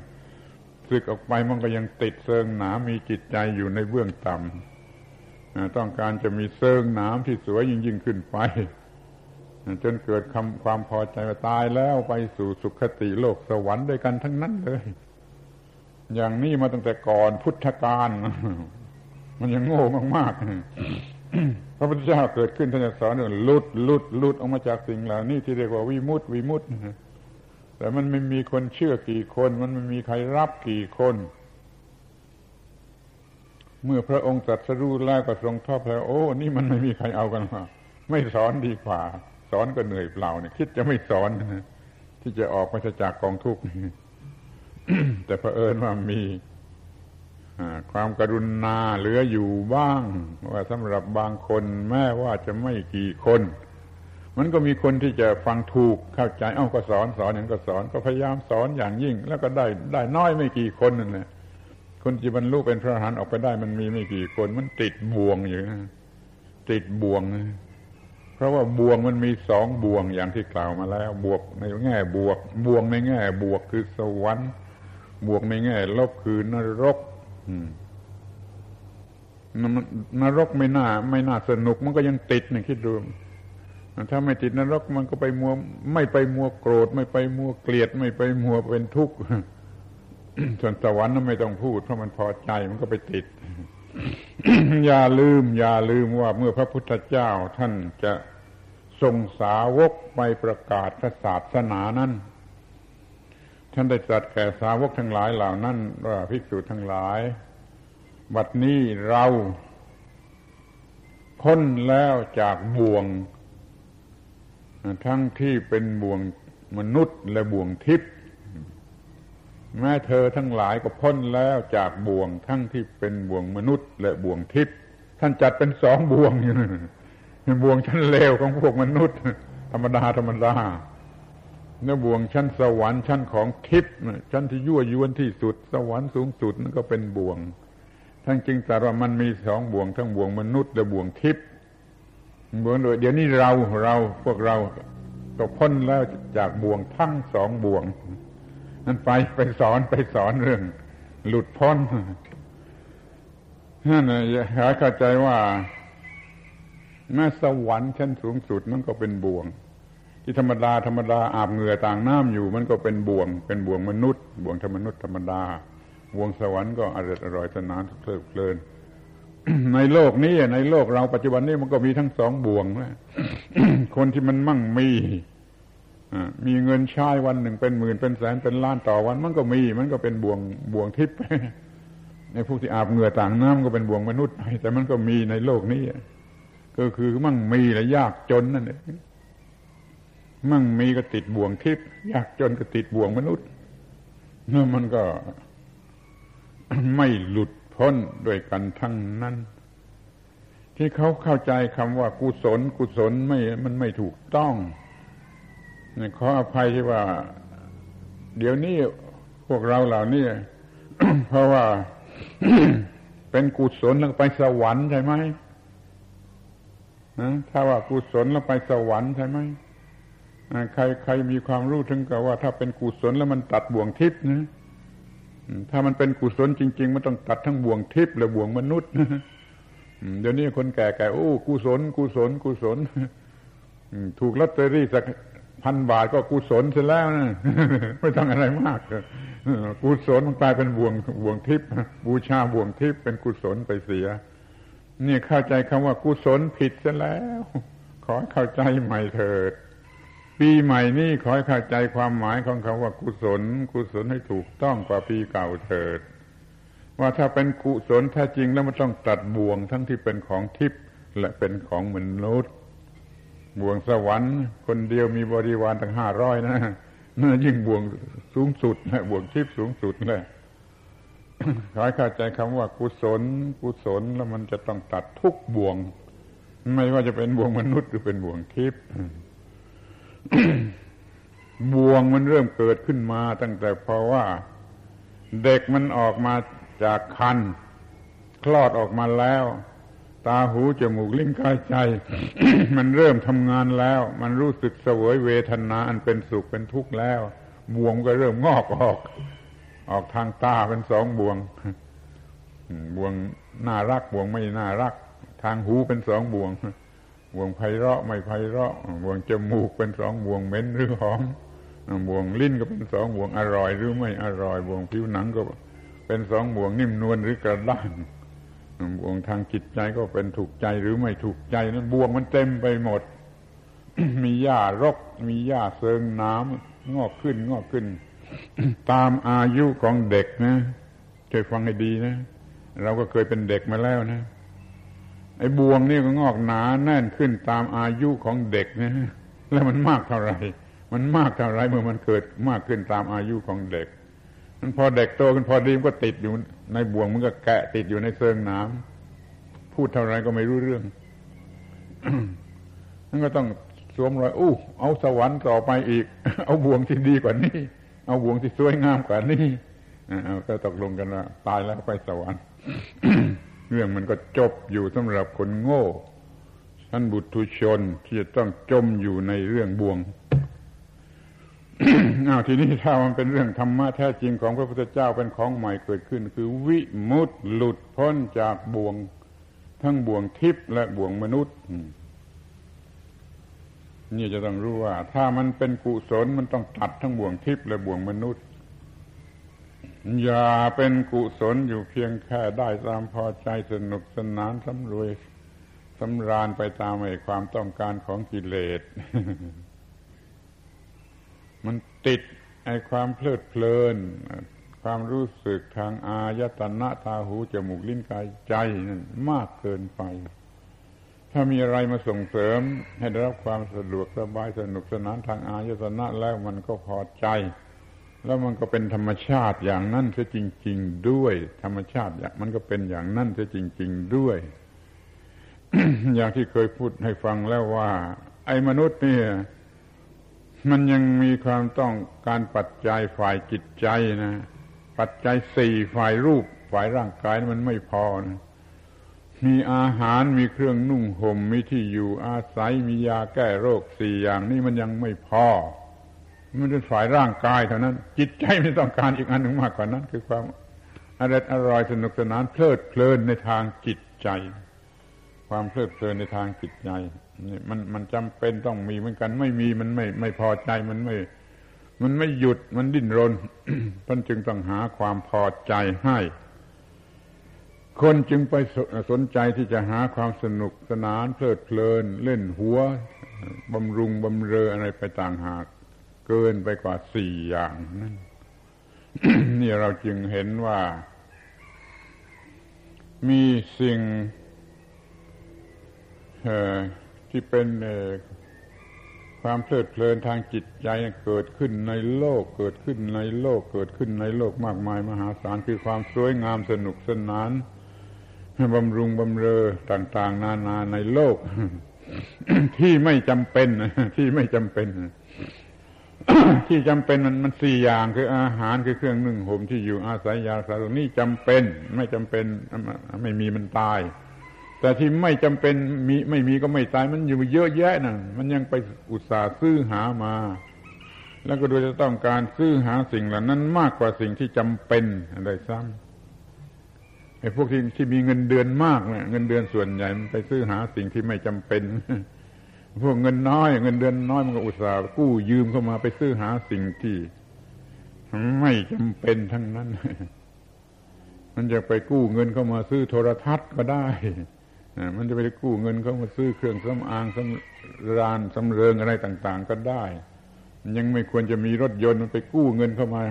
ซึกออกไปมันก็ยังติดเซิงหน้ำมีจิตใจอยู่ในเบื้องต่ำต้องการจะมีเซิงหน้ำที่สวยยิ่งยิ่งขึ้นไปจนเกิดคำความพอใจว่าตายแล้วไปสู่สุขติโลกสวรรค์ด้วยกันทั้งนั้นเลย อย่างนี้มาตั้งแต่ก่อนพุทธกาลมันยังโง่มากๆ พระพุทธเจ้าเกิดขึ้นท่านจะสอนว่าลุดลุดลุดออกมาจากสิ่งเหล่านี้ที่เรียกว่าวิมุตติวิมุตติแต่มันไม่มีคนเชื่อกี่คน มันไม่มีใครรับกี่คน เมื่อพระองค์ตรัสรู้แล้วก็ทรงทอบแล้ว โอ้ นี่มันไม่มีใครเอากันมาไม่สอนดีกว่า สอนก็เหนื่อยเปล่าเนี่ยคิดจะไม่สอนที่จะออกมาจากกองทุกข์แต่เผอิญว่ามี ความกรุณาเหลืออยู่บ้าง ว่าสำหรับบางคนแม้ว่าจะไม่กี่คน มันก็มีคนที่จะฟังถูกเข้าใจเอ้าก็สอนสอนอย่างก็สอนก็พยายามสอนอย่างยิ่ง แล้วก็ได้ได้น้อยไม่กี่คนนั่นแหละคนที่บรรลุเป็นพระอรหันต์ออกไปได้มันมีไม่กี่คน มันติดบ่วงอยู่นะติดบ่วงเพราะว่าบ่วงมันมีสองบ่วงอย่างที่กล่าวมาแล้ว บวกในแง่บวกบ่วงในแง่บวกคือสวรรค์ บวกในแง่ลบคือนรก นรกไม่น่า ไม่น่าสนุก มันก็ยังติดนะคิดดูถ้าไม่ติดนรกมันก็ไปมัว ไม่ไปมัวโกรธ ไม่ไปมัวเกลียด ไม่ไปมัวเป็นทุกข์ส่วนสวรรค์นั้นไม่ต้องพูดเพราะมันพอใจมันก็ไปติด อย่าลืม อย่าลืมว่าเมื่อพระพุทธเจ้าท่านจะส่งสาวกไปประกาศพระศาสนานั้น ท่านได้จัดแก่สาวกทั้งหลายเหล่านั้นว่าภิกษุทั้งหลาย บัดนี้เราพ้นแล้วจากบ่วง ทั้งที่เป็นบ่วงมนุษย์และบ่วงทิพย์แม้เธอทั้งหลายก็พ้นแล้วจากบ่วง ทั้งที่เป็นบ่วงมนุษย์และบ่วงทิพย์ท่านจัดเป็นสองบ่วงอยู่บ่วงชั้นเลวของพวกมนุษย์ ธรรมดาธรรมดา เนื้อบ่วงชั้นสวรรค์ชั้นของทิพย์ชั้นที่ยั่วยวนที่สุด สวรรค์สูงสุดนั่นก็เป็นบ่วง ทั้งจริงแต่ว่ามันมีสองบ่วงทั้งบ่วงมนุษย์และบ่วงทิพย์บ่วงโดยเดี๋ยวนี้เราเราพวกเราก็พ้นแล้วจากบ่วงทั้งสองบ่วงนั่นไปไปสอนไปสอนเรื่อง หลุดพ้นนั่นอย่าเข้าใจว่าแม่สวรรค์ชั้นสูงสุดนั่นก็เป็นบ่วง ที่ธรรมดาธรรมดาอาบเหงื่อต่างน้ำอยู่ มันก็เป็นบ่วง เป็นบ่วงมนุษย์ บ่วงธรรมนุษย์ธรรมดาบ่วงสวรรค์ก็อร่อยอร่อยสนานเพลิดเพลิน ในโลกนี้ในโลกเราปัจจุบันนี้มันก็มีทั้งสองบ่วงนะคนที่มันมั่งมีมีเงินใช้วันหนึ่งเป็นหมื่นเป็นแสนเป็นล้านต่อวัน มันก็มี มันก็เป็นบ่วงบ่วงทิพย์ในพวกที่อาบเหงื่อต่างน้ำก็เป็นบ่วงมนุษย์แต่มันก็มีในโลกนี้ก็คือมั่งมีและยากจนนั่นเอง มั่งมีก็ติดบ่วงทิพย์ยากจนก็ติดบ่วงมนุษย์เมื่อมันก็ไม่หลุดพ้นด้วยกันทั้งนั้น ที่เขาเข้าใจคำว่ากุศล กุศลไม่มันไม่ถูกต้องขออภัยที่ว่า เดี๋ยวนี้พวกเราเหล่านี้เพราะว่าเป็นกุศลแล้วไปสวรรค์ใช่ไหมถ้าว่ากุศลแล้วไปสวรรค์ใช่ไหม ใครใครมีความรู้ถึงกับว่า ถ้าเป็นกุศลแล้วมันตัดบ่วงทิพย์นะถ้ามันเป็นกุศลจริง ๆ มันต้องตัดทั้งบ่วงทิพย์และบ่วงมนุษย์เดี๋ยวนี้คนแก่ๆโอ้กุศลกุศลกุศลถูกลอตเตอรี่สักพันบาทก็กุศลเสร็จแล้วนะไม่ต้องอะไรมากกุศลมันกลายเป็นบ่วงบ่วงทิพย์บูชาบ่วงทิพย์เป็นกุศลไปเสียนี่เข้าใจคำว่ากุศลผิดซะแล้ว ขอเข้าใจใหม่เถิด ปีใหม่นี้ขอให้เข้าใจความหมายของคำว่ากุศล กุศลให้ถูกต้องกว่าปีเก่าเถิด ว่าถ้าเป็นกุศลแท้จริงแล้วมันต้องตัดบ่วงทั้งที่เป็นของทิพย์และเป็นของมนุษย์บ่วงสวรรค์ คนเดียวมีบริวารตั้งห้าร้อยนะน่ายิ่งบ่วงสูงสุดนะบ่วงทิพย์สูงสุดเลยขอให้เข้าใจคำว่ากุศล กุศลแล้วมันจะต้องตัดทุกบ่วง ไม่ว่าจะเป็นบ่วงมนุษย์หรือเป็นบ่วงทิพย์ บ่วงมันเริ่มเกิดขึ้นมา ตั้งแต่เพราะว่า เด็กมันออกมาจากคันคลอดออกมาแล้ว ตาหูจมูกลิ้นกายใจ มันเริ่มทำงานแล้ว มันรู้สึกเสวยเวทนาอันเป็นสุขเป็นทุกข์แล้วบ่วงก็เริ่มงอกออก ออกทางตาเป็นสองบ่วงบ่วงน่ารักบ่วงไม่น่ารัก ทางหูเป็นสองบ่วง วงไพเราะไม่ไพเราะบ่วงจมูกเป็นสองบ่วงเหม็นหรือหอมบ่วงลิ้นก็เป็นสองบ่วงอร่อยหรือไม่อร่อยบ่วงผิวหนังก็เป็นสองบ่วงนิ่มนวลหรือกระด้างบ่วงทางจิตใจก็เป็นถูกใจหรือไม่ถูกใจนั้นบ่วงมันเต็มไปหมด มีหญ้ารก มีหญ้าเซิงน้ำงอกขึ้นงอกขึ้น ตามอายุของเด็กนะช่วยฟังให้ดีนะ เราก็เคยเป็นเด็กมาแล้วนะ ไอ้บ่วงนี่ก็งอกหนาแน่นขึ้นตามอายุของเด็กนะแล้วมันมากเท่าไหร่มันมากเท่าไรเมื่อมันเกิดมากขึ้นตามอายุของเด็กมันพอเด็กโตขึ้นพอดีมันก็ติดอยู่ในบ่วงมันก็แกะติดอยู่ในเซิงน้ำพูดเท่าไรก็ไม่รู้เรื่องนั่นก็ต้องสวมรอยอู้เอาสวรรค์ต่อไปอีก เอาบ่วงที่ดีกว่านี้ เอาบ่วงที่สวยงามกว่านี้เอาก็ตกลงกันว่าตายแล้วไปสวรรค์ เรื่องมันก็จบอยู่สำหรับคนโง่ท่านบุตรชนที่จะต้องจมอยู่ในเรื่องบ่วงอ้าวทีนี้ถ้ามันเป็นเรื่องธรรมะแท้จริงของพระพุทธเจ้าเป็นของใหม่เกิดขึ้น คือวิมุตต์หลุดพ้นจากบ่วง ทั้งบ่วงทิพย์และบ่วงมนุษย์นี่จะต้องรู้ว่า ถ้ามันเป็นกุศลมันต้องตัดทั้งบ่วงทิพย์และบ่วงมนุษย์ อย่าเป็นกุศลอยู่เพียงแค่ได้ตามพอใจสนุกสนานสำรวยสำราญไปตามไอ้ความต้องการของกิเลส มันติดไอ้ความเพลิดเพลิน ความรู้สึกทางอายตนะตาหูจมูกลิ้นกายใจนั่นมากเกินไป ถ้ามีอะไรมาส่งเสริม ให้ได้รับความสะดวกสบายสนุกสนานทางอายตนะแล้วมันก็พอใจ แล้วมันก็เป็นธรรมชาติอย่างนั้นเสียจริง ๆ ด้วย ธรรมชาติมันก็เป็นอย่างนั้นเสียจริง ๆ ด้วย อย่างที่เคยพูดให้ฟังแล้วว่า ไอ้มนุษย์เนี่ย มันยังมีความต้องการปัจจัยฝ่ายจิตใจนะปัจจัยสี่ฝ่ายรูปฝ่ายร่างกายมันไม่พอนะมีอาหารมีเครื่องนุ่งห่มมีที่อยู่อาศัยมียาแก้โรคสี่อย่างนี้มันยังไม่พอ มันเป็นฝ่ายร่างกายเท่านั้น จิตใจไม่ต้องการอีกอันหนึ่งมากกว่านั้น คือความอร่อยอร่อยสนุกสนานเพลิดเพลินในทางจิตใจ ความเพลิดเพลินในทางจิตใจนี่มันมันจำเป็นต้องมีเหมือนกัน ไม่มีมันไม่ไม่พอใจมันไม่ มันไม่หยุดมันดิ้นรนมันจึงต้องหาความพอใจให้ คนจึงไปสนใจที่จะหาความสนุกสนาน เพลิดเพลิน เล่นหัวบำรุงบำเรออะไรไปต่างหาก เกินไปกว่าสี่อย่างนั่นนี่เราจึงเห็นว่า มีสิ่งที่เป็นความเพลิดเพลินทางจิตใจเกิดขึ้นในโลกเกิดขึ้นในโลกเกิดขึ้นในโลกมากมายมหาศาลคือความสวยงามสนุกสนานบำรุงบำเรอต่าง ๆ นานาในโลก ที่ไม่จำเป็นที่ไม่จำเป็น ที่จำเป็นมันมันสี่อย่างคืออาหารคือเครื่องนึ่งห่มที่อยู่อาศัยยาสารนี่จำเป็น ไม่จำเป็นไม่มีมันตาย แต่ที่ไม่จำเป็นมีไม่มีก็ไม่ตายมันอยู่เยอะแยะนะมันยังไปอุตส่าห์ซื้อหามา แล้วก็โดยจะต้องการซื้อหาสิ่งเหล่านั้นมากกว่าสิ่งที่จำเป็นอะไรซ้ำไอ้พวกที่ที่มีเงินเดือนมากเนี่ยเงินเดือนส่วนใหญ่มันไปซื้อหาสิ่งที่ไม่จำเป็น พวกเงินน้อยเงินเดือนน้อยมันก็อุตส่าห์กู้ยืมเข้ามาไปซื้อหาสิ่งที่ไม่จำเป็นทั้งนั้น มันจะไปกู้เงินเข้ามาซื้อโทรทัศน์ก็ได้มันจะไปกู้เงินเข้ามาซื้อเครื่องสำอางสำรานสำเริงอะไรต่าง ๆ ก็ได้ยังไม่ควรจะมีรถยนต์มันไปกู้เงินเข้ามา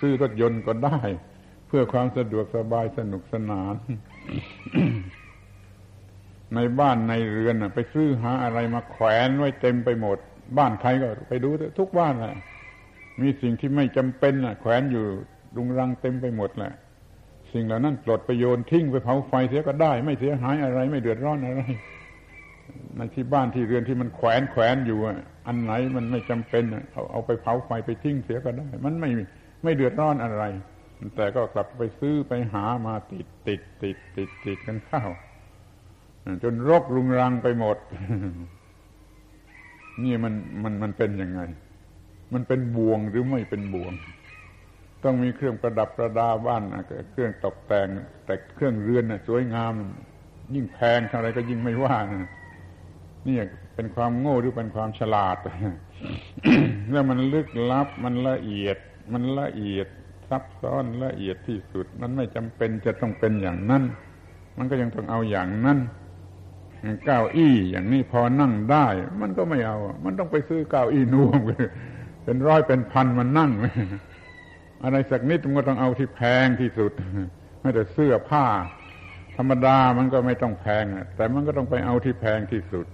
ซื้อรถยนต์ก็ได้ เพื่อความสะดวกสบายสนุกสนาน ในบ้านในเรือนไปซื้อหาอะไรมาแขวนไว้เต็มไปหมด บ้านใครก็ไปดูทุกบ้านแหละมีสิ่งที่ไม่จำเป็นแขวนอยู่รุงรังเต็มไปหมดแหละสิ่งเหล่านั้นปลดไปโยนทิ้งไปเผาไฟเสียก็ได้ ไม่เสียหายอะไรไม่เดือดร้อนอะไรในที่บ้านที่เรือนที่มันแขวนแขวนอยู่อันไหนมันไม่จำเป็นเอาเอาไปเผาไฟไปทิ้งเสียก็ได้ มันไม่ไม่เดือดร้อนอะไร แต่ก็กลับไปซื้อไปหามาติดติดติดติดติดกันเข้า จนรกรุงรังไปหมด นี่มันมันมันเป็นยังไง มันเป็นบ่วงหรือไม่เป็นบ่วง ต้องมีเครื่องประดับประดาบ้านเครื่องตกแต่ง แต่เครื่องเรือนสวยงาม ยิ่งแพงเท่าไรก็ยิ่งไม่ว่านี่เป็นความโง่หรือเป็นความฉลาด แล้วมันลึกลับ มันละเอียด มันละเอียดซับซ้อนละเอียดที่สุด มันไม่จำเป็นจะต้องเป็นอย่างนั้น มันก็ยังต้องเอาอย่างนั้น เก้าอี้อย่างนี้พอนั่งได้ มันก็ไม่เอา มันต้องไปซื้อเก้าอี้นุ่มเป็นร้อยเป็นพันมันนั่งอะไรสักนิดมันก็ต้องเอาที่แพงที่สุดไม่แต่เสื้อผ้า ธรรมดามันก็ไม่ต้องแพงแต่มันก็ต้องไปเอาที่แพงที่สุด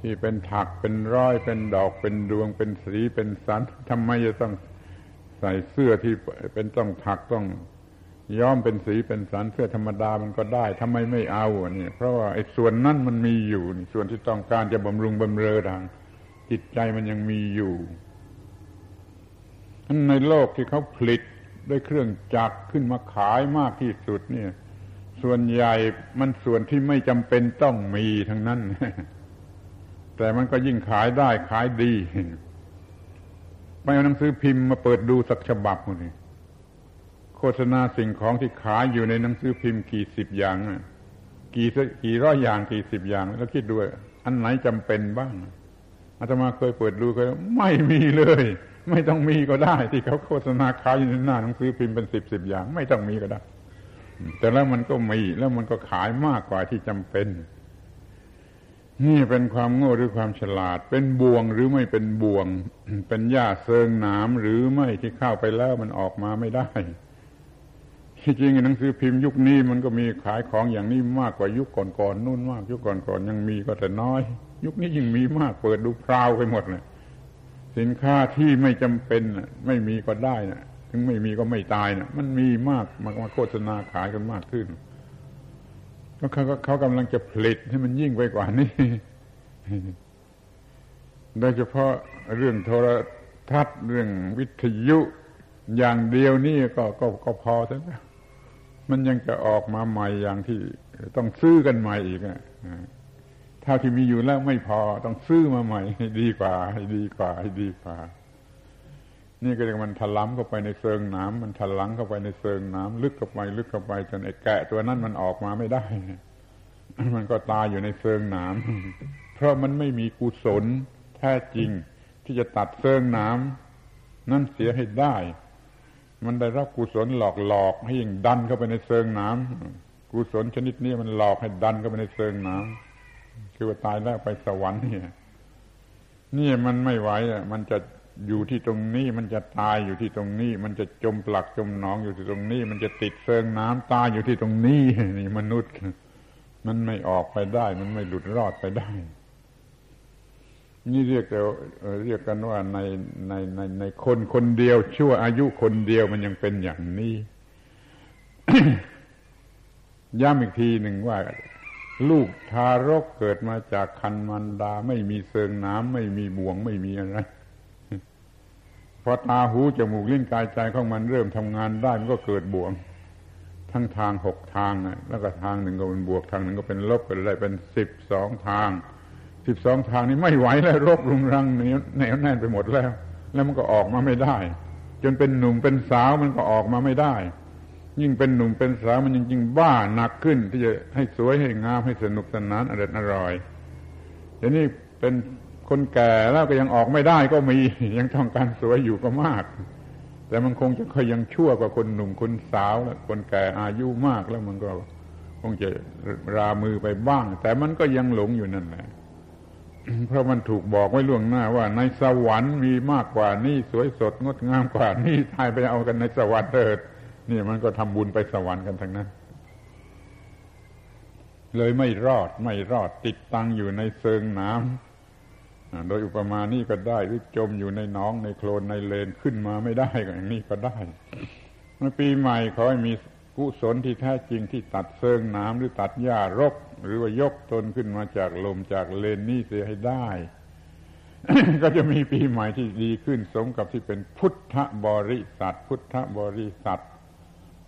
ที่เป็นถักเป็นร้อยเป็นดอกเป็นดวงเป็นสีเป็นสันทำไมจะต้องใส่เสื้อที่เป็นต้องถักต้อง ย้อมเป็นสีเป็นสันเสื้อธรรมดามันก็ได้ทำไมไม่เอาเนี่ย เพราะว่าไอ้ส่วนนั้นมันมีอยู่ส่วนที่ต้องการจะบำรุงบำเรอทาง จิตใจมันยังมีอยู่ในโลกที่เขาผลิตด้วยเครื่องจักรขึ้นมาขายมากที่สุดเนี่ย ส่วนใหญ่มันส่วนที่ไม่จำเป็นต้องมีทั้งนั้น แต่มันก็ยิ่งขายได้ขายดีไปเอาหนังสือพิมพ์มาเปิดดูสักฉบับนี่ โฆษณาสิ่งของที่ขายอยู่ในหนังสือพิมพ์กี่สิบอย่าง กี่กี่ร้อยอย่างกี่สิบอย่าง แล้วคิดดูอันไหนจำเป็นบ้างอาตมาเคยเปิดดูเคยไม่มีเลย ไม่ต้องมีก็ได้ ที่เขาโฆษณาขายอยู่ในหน้าหนังสือพิมพ์เป็นสิบสิบอย่าง ไม่ต้องมีก็ได้ แต่แล้วมันก็มีแล้วมันก็ขายมากกว่าที่จำเป็น นี่เป็นความโง่หรือความฉลาด เป็นบ่วงหรือไม่เป็นบ่วง เป็นหญ้าเซิงหนามหรือไม่ที่เข้าไปแล้วมันออกมาไม่ได้ ที่จริงหนังสือพิมพ์ยุคนี้มันก็มีขายของอย่างนี้มากกว่ายุคก่อนๆนู่นมาก ยุคก่อนๆยังมีก็แต่น้อย ยุคนี้ยิ่งมีมากเปิดดูพราวไปหมดเลยสินค้าที่ไม่จำเป็นไม่มีก็ได้นะถึงไม่มีก็ไม่ตายนะมันมีมากมามาโฆษณาขายกันมากขึ้นก็เขาเขากำลังจะผลิตให้มันยิ่งไปกว่านี้โดยเฉพาะเรื่องโทรทัศน์เรื่องวิทยุอย่างเดียวนี่ก็ก็ก็พอแล้ว มันยังจะออกมาใหม่อย่างที่ต้องซื้อกันใหม่อีกอะเท่าที่มีอยู่แล้วไม่พอต้องซื้อมาใหม่ดีกว่าดีกว่าดีกว่า นี่ก็เรียกมันถล้ำเข้าไปในเซิงน้ำมันถลังเข้าไปในเซิงน้ำลึกเข้าไป ลึกเข้าไปจนไอ้แกะตัวนั้นมันออกมาไม่ได้ มันก็ตายอยู่ในเซิงน้ำเพราะมันไม่มีกุศลแท้จริง ที่จะตัดเซิงน้ำนั่นเสียให้ได้ มันได้รับกุศลหลอกหลอกให้ยิ่งดันเข้าไปในเซิงน้ำกุศลชนิดนี้มันหลอกให้ดันเข้าไปในเซิงน้ำคือว่าตายแล้วไปสวรรค์เนี่ยนี่มันไม่ไหวอะ มันจะอยู่ที่ตรงนี้ มันจะตายอยู่ที่ตรงนี้ มันจะจมปลักจมหนองอยู่ที่ตรงนี้ มันจะติดเซิงน้ำตายอยู่ที่ตรงนี้นี่มนุษย์ มันไม่ออกไปได้ มันไม่หลุดรอดไปได้ นี่เรียกเรียกกันว่าในในในในคนคนเดียว ชั่วอายุคนเดียวมันยังเป็นอย่างนี้ย้ำอีกทีหนึ่งว่า ลูกทารกเกิดมาจากคันมันดา ไม่มีเซิงน้ำไม่มีบ่วงไม่มีอะไรพอตาหูจมูกลิ้นกายใจของมันเริ่มทำงานได้มันก็เกิดบ่วง ทั้งทางหกทางแล้วก็ทางหนึ่งก็เป็นบวกทางหนึ่งก็เป็นลบเป็นอะไรเป็นสิบสองทาง สิบสองทางนี้ไม่ไหวแล้วรกรุงรังเหนียวแน่นไปหมดแล้ว แล้วมันก็ออกมาไม่ได้ จนเป็นหนุ่มเป็นสาวมันก็ออกมาไม่ได้ ยิ่งเป็นหนุ่มเป็นสาวมันยิ่งบ้าหนักขึ้น ที่จะให้สวยให้งามให้สนุกสนานอร่อยอร่อยทีนี้เป็นคนแก่แล้วก็ยังออกไม่ได้ก็มียังต้องการสวยอยู่ก็มาก แต่มันคงจะค่อยยังชั่วกว่าคนหนุ่มคนสาวแล้วคนแก่อายุมากแล้วมันก็คงจะรามือไปบ้าง แต่มันก็ยังหลงอยู่นั่นแหละ เพราะมันถูกบอกไว้ล่วงหน้าว่าในสวรรค์มีมากกว่านี่สวยสดงดงามกว่านี่ทายไปเอากันในสวรรค์เถิดนี่มันก็ทำบุญไปสวรรค์กันทั้งนั้น เลยไม่รอดไม่รอดติดตังอยู่ในเซิงน้ำโดยอุปมานี่ก็ได้หรือจมอยู่ในน้องในโคลนในเลนขึ้นมาไม่ได้ก็อย่างนี้ก็ได้ปีใหม่ขอให้มี กุศลที่แท้จริงที่ตัดเซิงน้ำหรือตัดหญ้ารก หรือว่ายกตนขึ้นมาจากลมจากเลนนี่เสียให้ได้ ก็จะมีปีใหม่ที่ดีขึ้นสมกับที่เป็นพุทธบริษัท พุทธบริษัท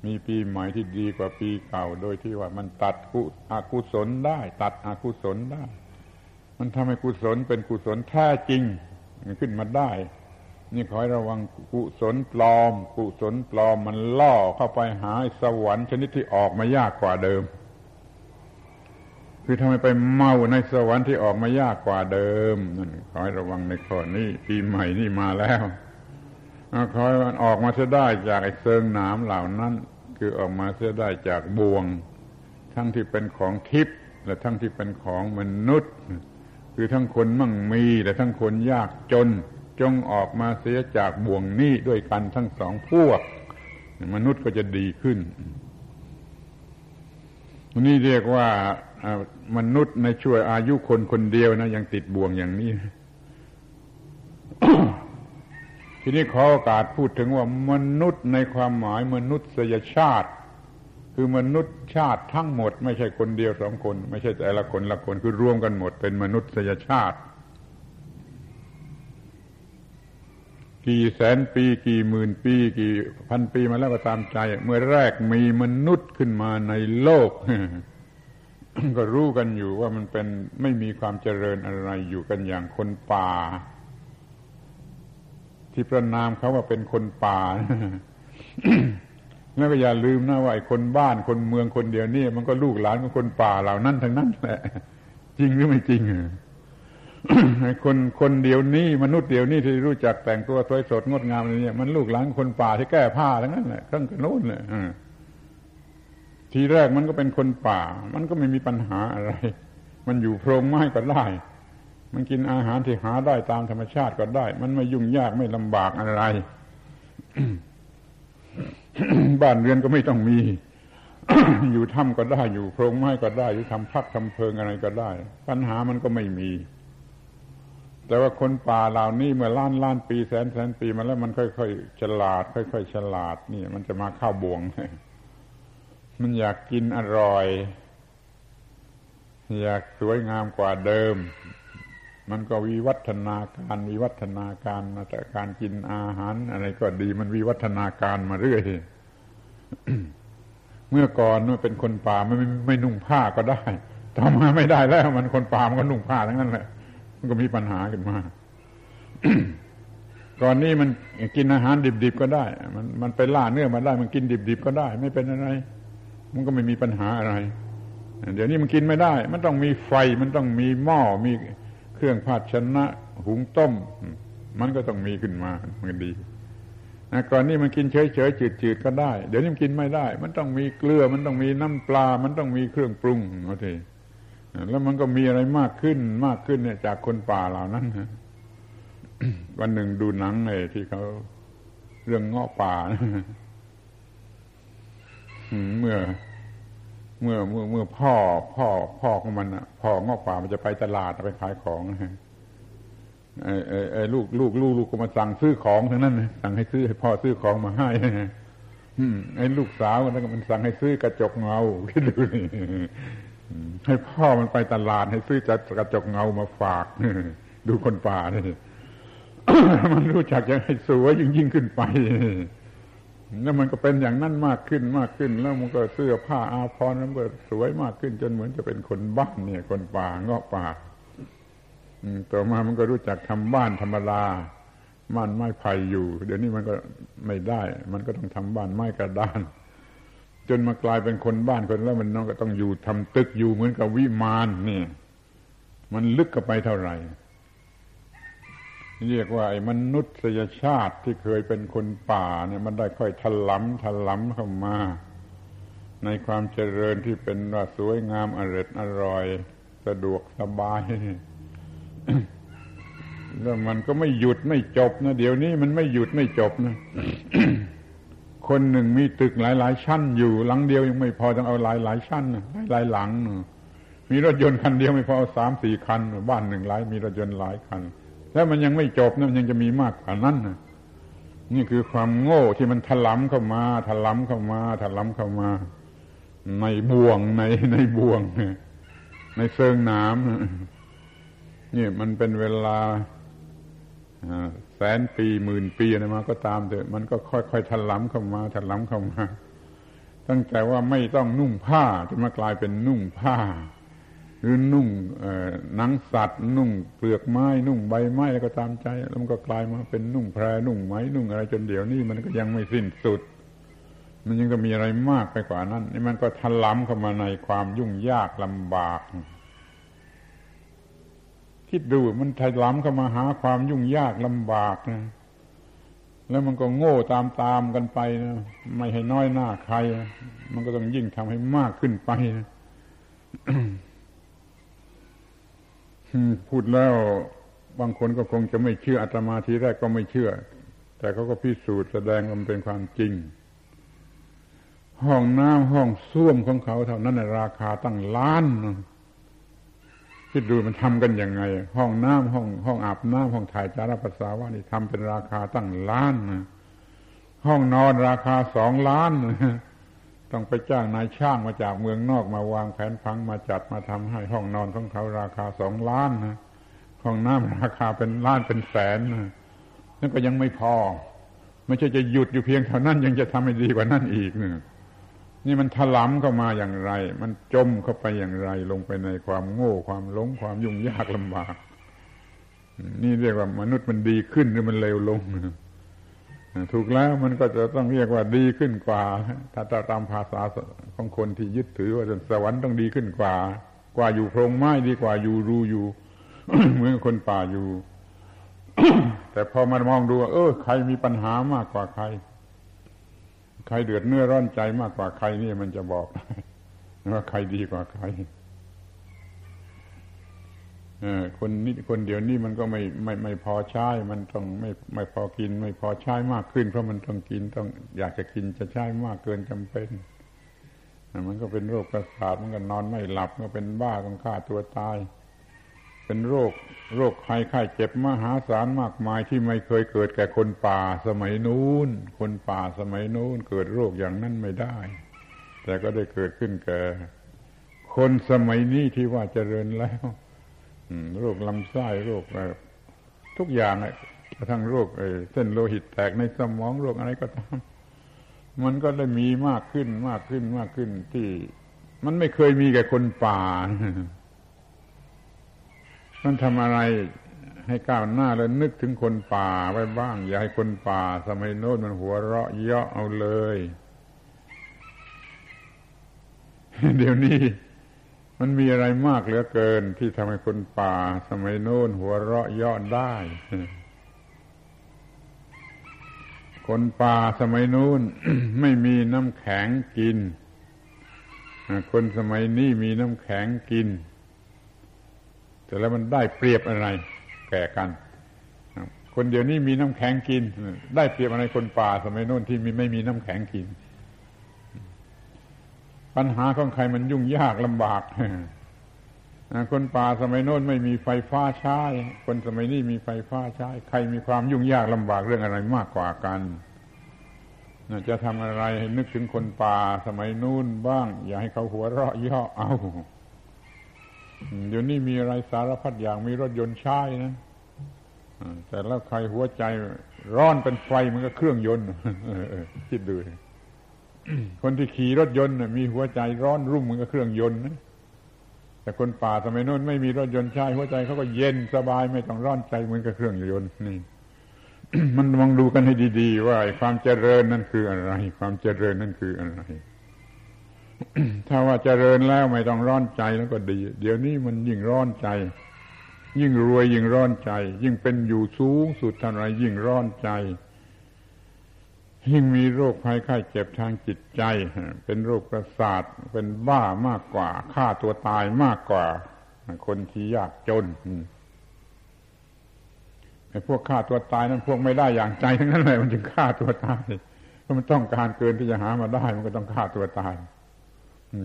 มีปีใหม่ที่ดีกว่าปีเก่า โดยที่ว่ามันตัดกุอกุศลได้ ตัดอกุศลได้ มันทำให้กุศลเป็นกุศลแท้จริงขึ้นมาได้ นี่ขอให้ระวังกุศลปลอม กุศลปลอมมันล่อเข้าไปหาสวรรค์ชนิดที่ออกมายากกว่าเดิม คือทำไมไปเมาในสวรรค์ที่ออกมายากกว่าเดิมนั่นขอให้ระวังในข้อนี้ปีใหม่นี่มาแล้วขอให้มันออกมาจะได้จากไอ้เซิงหนามเหล่านั้น คือออกมาเสียได้จากบ่วง ทั้งที่เป็นของทิพย์และทั้งที่เป็นของมนุษย์ คือทั้งคนมั่งมีและทั้งคนยากจน จงออกมาเสียจากบ่วงนี้ด้วยกันทั้งสองพวก มนุษย์ก็จะดีขึ้น นี่เรียกว่ามนุษย์ในช่วยอายุคนคนเดียวนะยังติดบ่วงอย่างนี้ ทีนี้ขอโอกาสพูดถึงว่ามนุษย์ในความหมายมนุษยชาติ คือมนุษย์ชาติทั้งหมด ไม่ใช่คนเดียวสองคน ไม่ใช่แต่ละคนละคนคือรวมกันหมดเป็นมนุษยชาติ กี่แสนปีกี่หมื่นปี กี่พันปีมาแล้วก็ตามใจ เมื่อแรกมีมนุษย์ขึ้นมาในโลก ก็รู้กันอยู่ว่ามันเป็นไม่มีความเจริญอะไรอยู่กันอย่างคนป่า ที่ประนามเขาว่าเป็นคนป่าแล้วก็อย่าลืมนะว่าไอ้คนบ้านคนเมืองคนเดียวนี่มันก็ลูกหลานของคนป่าเหล่านั้นทั้งนั้นแหละ จริงหรือไม่จริงอ้ คนคนเดียวนี้มนุษย์เดียวนี้ที่รู้จักแต่งตัวสวยสดงดงามอะไรเนี่ยมันลูกหลานคนป่าที่แก้ผ้าทั้งนั้นแหละตั้งแต่โน้นเลยทีแรกมันก็เป็นคนป่า มันก็ไม่มีปัญหาอะไร มันอยู่โพรงไม้ก็ได้ มันกินอาหารที่หาได้ตามธรรมชาติก็ได้ มันไม่ยุ่งยากไม่ลำบากอะไร บ้านเรือนก็ไม่ต้องมี อยู่ถ้ำก็ได้ อยู่โพรงไม้ก็ได้ อยู่ทำพักทำเพิงอะไรก็ได้ ปัญหามันก็ไม่มี แต่ว่าคนป่าเหล่านี้เมื่อล้านล้านปีแสนแสนปีมาแล้วมันค่อยๆฉลาด ค่อยๆฉลาดนี่ มันจะมาเข้าบ่วง มันอยากกินอร่อย อยากสวยงามกว่าเดิม มันก็วิวัฒนาการวิวัฒนาการแต่การกินอาหาร อะไรก็ดีมันวิวัฒนาการมาเรื่อยเมื่อก่อนเมื่อเป็นคนป่าไมไม่ไม่นุ่งผ้าก็ได้ต่อมาไม่ได้แล้ว มันคนป่ามันก็นุ่งผ้าทั้งนั้นแหละ มันก็มีปัญหาขึ้นมาก่อนนี้มันกินอาหารดิบๆก็ได้ มันมันไปล่าเนื้อมาได้ มันกินดิบๆก็ได้ ไม่เป็นอะไร มันก็ไม่มีปัญหาอะไร เดี๋ยวนี้มันกินไม่ได้ มันต้องมีไฟ มันต้องมีหม้อ มีเครื่องภาชนะ หุงต้ม มันก็ต้องมีขึ้นมา มันดีก่อนนี้มันกินเฉยๆจืดๆก็ได้ เดี๋ยวนี้มันกินไม่ได้ มันต้องมีเกลือ มันต้องมีน้ำปลา มันต้องมีเครื่องปรุงเอาที แล้วมันก็มีอะไรมากขึ้นมากขึ้นเนี่ย จากคนป่าเหล่านั้นวันหนึ่งดูหนังเลยที่เขาเรื่องเงาะป่าเมื่อ เมื่อเมื่อเมื่อพ่อ พ่อ พ่อของมันอะ พ่องอกป่ามันจะไปตลาดไปขายของไอ้ไอ้ไอ้ลูกลูกลูกลูกก็มาสั่งซื้อของทั้งนั้นสั่งให้ซื้อให้พ่อซื้อของมาให้ไอ้ลูกสาวนั่นก็มันสั่งให้ซื้อกระจกเงาคิดดูนี่ ให้พ่อมันไปตลาดให้ซื้อจัดกระจกเงามาฝากดูคนป่านี่มันรู้จักยังให้สวยยิ่งยิ่งขึ้นไปแล้วมันก็เป็นอย่างนั้นมากขึ้นมากขึ้น แล้วมันก็เสื้อผ้าอาภรณ์มันก็สวยมากขึ้น จนเหมือนจะเป็นคนบ้านเนี่ย คนป่าเงาะป่าต่อมามันก็รู้จักทำบ้านธรรมดาบ้านไม้ไผ่อยู่ เดี๋ยวนี้มันก็ไม่ได้ มันก็ต้องทำบ้านไม้กระดาน จนมากลายเป็นคนบ้านคนแล้วมันน้องก็ต้องอยู่ทำตึกอยู่เหมือนกับวิมานนี่ มันลึกกับไปเท่าไหร่เรียกว่าไอ้มนุษยชาติที่เคยเป็นคนป่าเนี่ย มันได้ค่อยถลำถลำเข้ามา ในความเจริญที่เป็นว่าสวยงามอร่อยอร่อย สะดวกสบายแล้วมันก็ไม่หยุดไม่จบนะเดี๋ยวนี้มันไม่หยุดไม่จบนะ คนหนึ่งมีตึกหลาย ๆ ชั้นอยู่ หลังเดียวยังไม่พอต้องเอาหลายหลายชั้นหลายหลัง มีรถยนต์คันเดียวไม่พอสามสี่คัน บ้านหนึ่งหลาย มีรถยนต์หลายคัน แล้วมันยังไม่จบนะมันยังจะมีมากกว่านั้นนะนี่คือความโง่ที่มันถลำเข้ามาถลำเข้ามาถลำเข้ามา ในบ่วงในในบ่วงในเซิงน้ำนี่มันเป็นเวลา นปีหมื่นปีอะไรมาก็ตามเถอะมันก็ค่อยๆถลำเข้ามาถลำเข้ามา ตั้งแต่ว่าไม่ต้องนุ่งผ้าจนมากลายเป็นนุ่งผ้า หรือนุ่งหนังสัตว์ นุ่งเปลือกไม้นุ่งใบไม้แล้วก็ตามใจ แล้วมันก็กลายมาเป็นนุ่งแพรนุ่งไหมนุ่งอะไรจนเดี๋ยวนี้มันก็ยังไม่สิ้นสุด มันยังก็มีอะไรมากไปกว่านั้นนี่มันก็ทะล้ำเข้ามาในความยุ่งยากลำบาก คิดดูมันทะล้ำเข้ามาหาความยุ่งยากลำบากนะแล้วมันก็โง่ตามตามกันไปนะไม่ให้น้อยหน้าใครมันก็ต้องยิ่งทำให้มากขึ้นไปนะพูดแล้วบางคนก็คงจะไม่เชื่ออาตมาทีแรกก็ไม่เชื่อ แต่เขาก็พิสูจน์แสดงมันเป็นความจริง ห้องน้ำห้องส้วมของเขาเท่านั้นราคาตั้งล้าน คิดดูมันทำกันยังไง ห้องน้ำห้อง ห้องอาบน้ำห้องถ่ายจาระปัสสาวะนี่ทำเป็นราคาตั้งล้านนะห้องนอนราคาสองล้านต้องไปจ้างนายช่างมาจากเมืองนอกมาวางแผนพังมาจัดมาทำให้ห้องนอนของเขาราคาสองล้านนะห้องน้ำราคาเป็นล้านเป็นแสนนะนั่นก็ยังไม่พอ ไม่ใช่จะหยุดอยู่เพียงเท่านั้นยังจะทำให้ดีกว่านั้นอีกนี่ นี่มันถลำเข้ามาอย่างไร มันจมเข้าไปอย่างไร ลงไปในความโง่ความหลงความยุ่งยากลำบาก นี่เรียกว่ามนุษย์มันดีขึ้นหรือมันเลวลงถูกแล้วมันก็จะต้องเรียกว่าดีขึ้นกว่า ถ้าตามภาษาของคนที่ยึดถือว่าสวรรค์ต้องดีขึ้นกว่า กว่าอยู่โพรงไม้ดีกว่าอยู่รูอยู่เหมือนคนป่าอยู่ แต่พอมามองดูเออใครมีปัญหามากกว่าใคร ใครเดือดเนื้อร้อนใจมากกว่าใครนี่มันจะบอกว่าใครดีกว่าใครคนนี้คนเดียวนี้มันก็ไม่ไม่ไม่พอใช้ มันต้องไม่ไม่พอกิน ไม่พอใช้มากขึ้น เพราะมันต้องกินต้องอยากจะกินจะใช้มากเกินจำเป็น มันก็เป็นโรคประสาทมันก็นอนไม่หลับก็เป็นบ้าต้องฆ่าตัวตาย เป็นโรคโรคไข้ไข้เจ็บมหาศาลมากมายที่ไม่เคยเกิดแก่คนป่าสมัยนู้น คนป่าสมัยนู้นเกิดโรคอย่างนั้นไม่ได้ แต่ก็ได้เกิดขึ้นแก่คนสมัยนี้ที่ว่าเจริญแล้วโรคลำไส้โรคทุกอย่างกระทั่งโรคเส้นโลหิตแตกในสมองโรคอะไรก็ตามมันก็ได้มีมากขึ้นมากขึ้นมากขึ้นที่ มันไม่เคยมีแก่คนป่า มันทำอะไรให้ก้าวหน้าแล้วนึกถึงคนป่าไว้บ้าง อย่าให้คนป่า สมัยโน้นมันหัวเราะเยาะเอาเลย เดี๋ยวนี้มันมีอะไรมากเหลือเกิน ที่ทำให้คนป่า สมัยโน้นหัวเราะเยอดได้ คนป่าสมัยโน้นไม่มีน้ำแข็งกิน คนสมัยนี้มีน้ำแข็งกิน แต่แล้วมันได้เปรียบอะไร แก่กัน คนเดียวนี้มีน้ำแข็งกิน ได้เปรียบอะไรคนป่าสมัยโน้นที่มีไม่มีน้ำแข็งกิน ปัญหาของใครมันยุ่งยากลำบากคนป่าสมัยโน้นไม่มีไฟฟ้าใช้คนสมัยนี้มีไฟฟ้าใช้ใครมีความยุ่งยากลำบากเรื่องอะไรมากกว่ากันจะทำอะไรให้นึกถึงคนป่าสมัยนู้นบ้าง อย่าให้เขาหัวเราะย่อเอา เดี๋ยวนี้มีอะไรสารพัดอย่างมีรถยนต์ใช้นะแต่แล้วใครหัวใจร้อนเป็นไฟมันก็เครื่องยนต์คิดดูคนที่ขี่รถยนต์มีหัวใจร้อนรุ่มมือนกับเครื่องยนต์นะแต่คนป่าสมัยโน้นไม่มีรถยนต์ใช้หัวใจเขาก็เย็นสบายไม่ต้องร้อนใจเหมือนกับเครื่องยนต์นี่ มันมองดูกันให้ดี ๆ ว่าความเจริญนั่นคืออะไร ความเจริญนั่นคืออะไร ถ้าว่าเจริญแล้วไม่ต้องร้อนใจแล้วก็ดี เดี๋ยวนี้มันยิ่งร้อนใจ ยิ่งรวยยิ่งร้อนใจ ยิ่งเป็นอยู่สูงสุดเท่าไรยิ่งร้อนใจ ยิ่งมีโรคภัยไข้เจ็บทางจิตใจ เป็นโรคประสาทเป็นบ้ามากกว่าฆ่าตัวตายมากกว่า คนที่ยากจนไอ้พวกฆ่าตัวตายนั้นพวกไม่ได้อย่างใจทั้งนั้นเลยมันจึงฆ่าตัวตายเพราะมันต้องการเกินที่จะหามาได้ มันก็ต้องฆ่าตัวตาย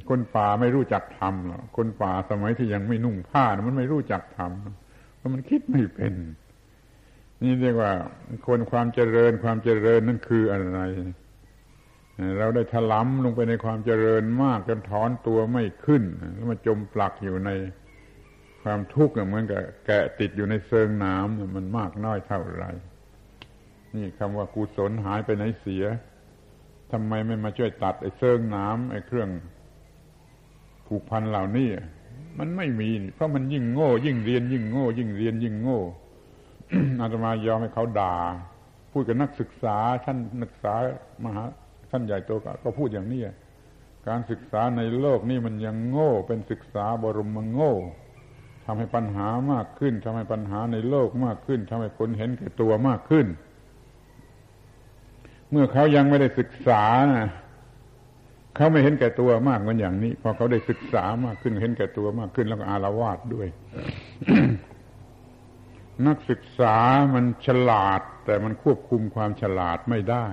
คนป่าไม่รู้จักทำหรอกคนป่าสมัยที่ยังไม่นุ่งผ้ามันไม่รู้จักทำเพราะมันคิดไม่เป็น นี่เรียกว่า คนความเจริญความเจริญนั่นคืออะไรเราได้ถลำลงไปในความเจริญมากจนถอนตัวไม่ขึ้นแล้วมาจมปลักอยู่ในความทุกข์เหมือนกับแกะติดอยู่ในเซิงน้ำมันมากน้อยเท่าไรนี่คำว่ากุศลหายไปไหนเสียทำไมไม่มาช่วยตัดไอ้เซิงน้ำไอ้เครื่อง ผูกพันเหล่านี้มันไม่มี เพราะมันยิ่งโง่ ยิ่งเรียน ยิ่งโง่ ยิ่งเรียน ยิ่งโง่อาตมายอมให้เขาด่า พูดกับนักศึกษาท่านนักศึกษามหาท่านใหญ่โตก็พูดอย่างนี้การศึกษาในโลกนี่มันยังโง่ เป็นศึกษาบรมโง่ทำให้ปัญหามากขึ้นทำให้ปัญหาในโลกมากขึ้นทำให้คนเห็นแก่ตัวมากขึ้น เมื่อเขายังไม่ได้ศึกษานะ เขาไม่เห็นแก่ตัวมากเหมือนอย่างนี้ พอเขาได้ศึกษามากขึ้นเห็นแก่ตัวมากขึ้นแล้วก็อารวาสด้วย นักศึกษามันฉลาด แต่มันควบคุมความฉลาดไม่ได้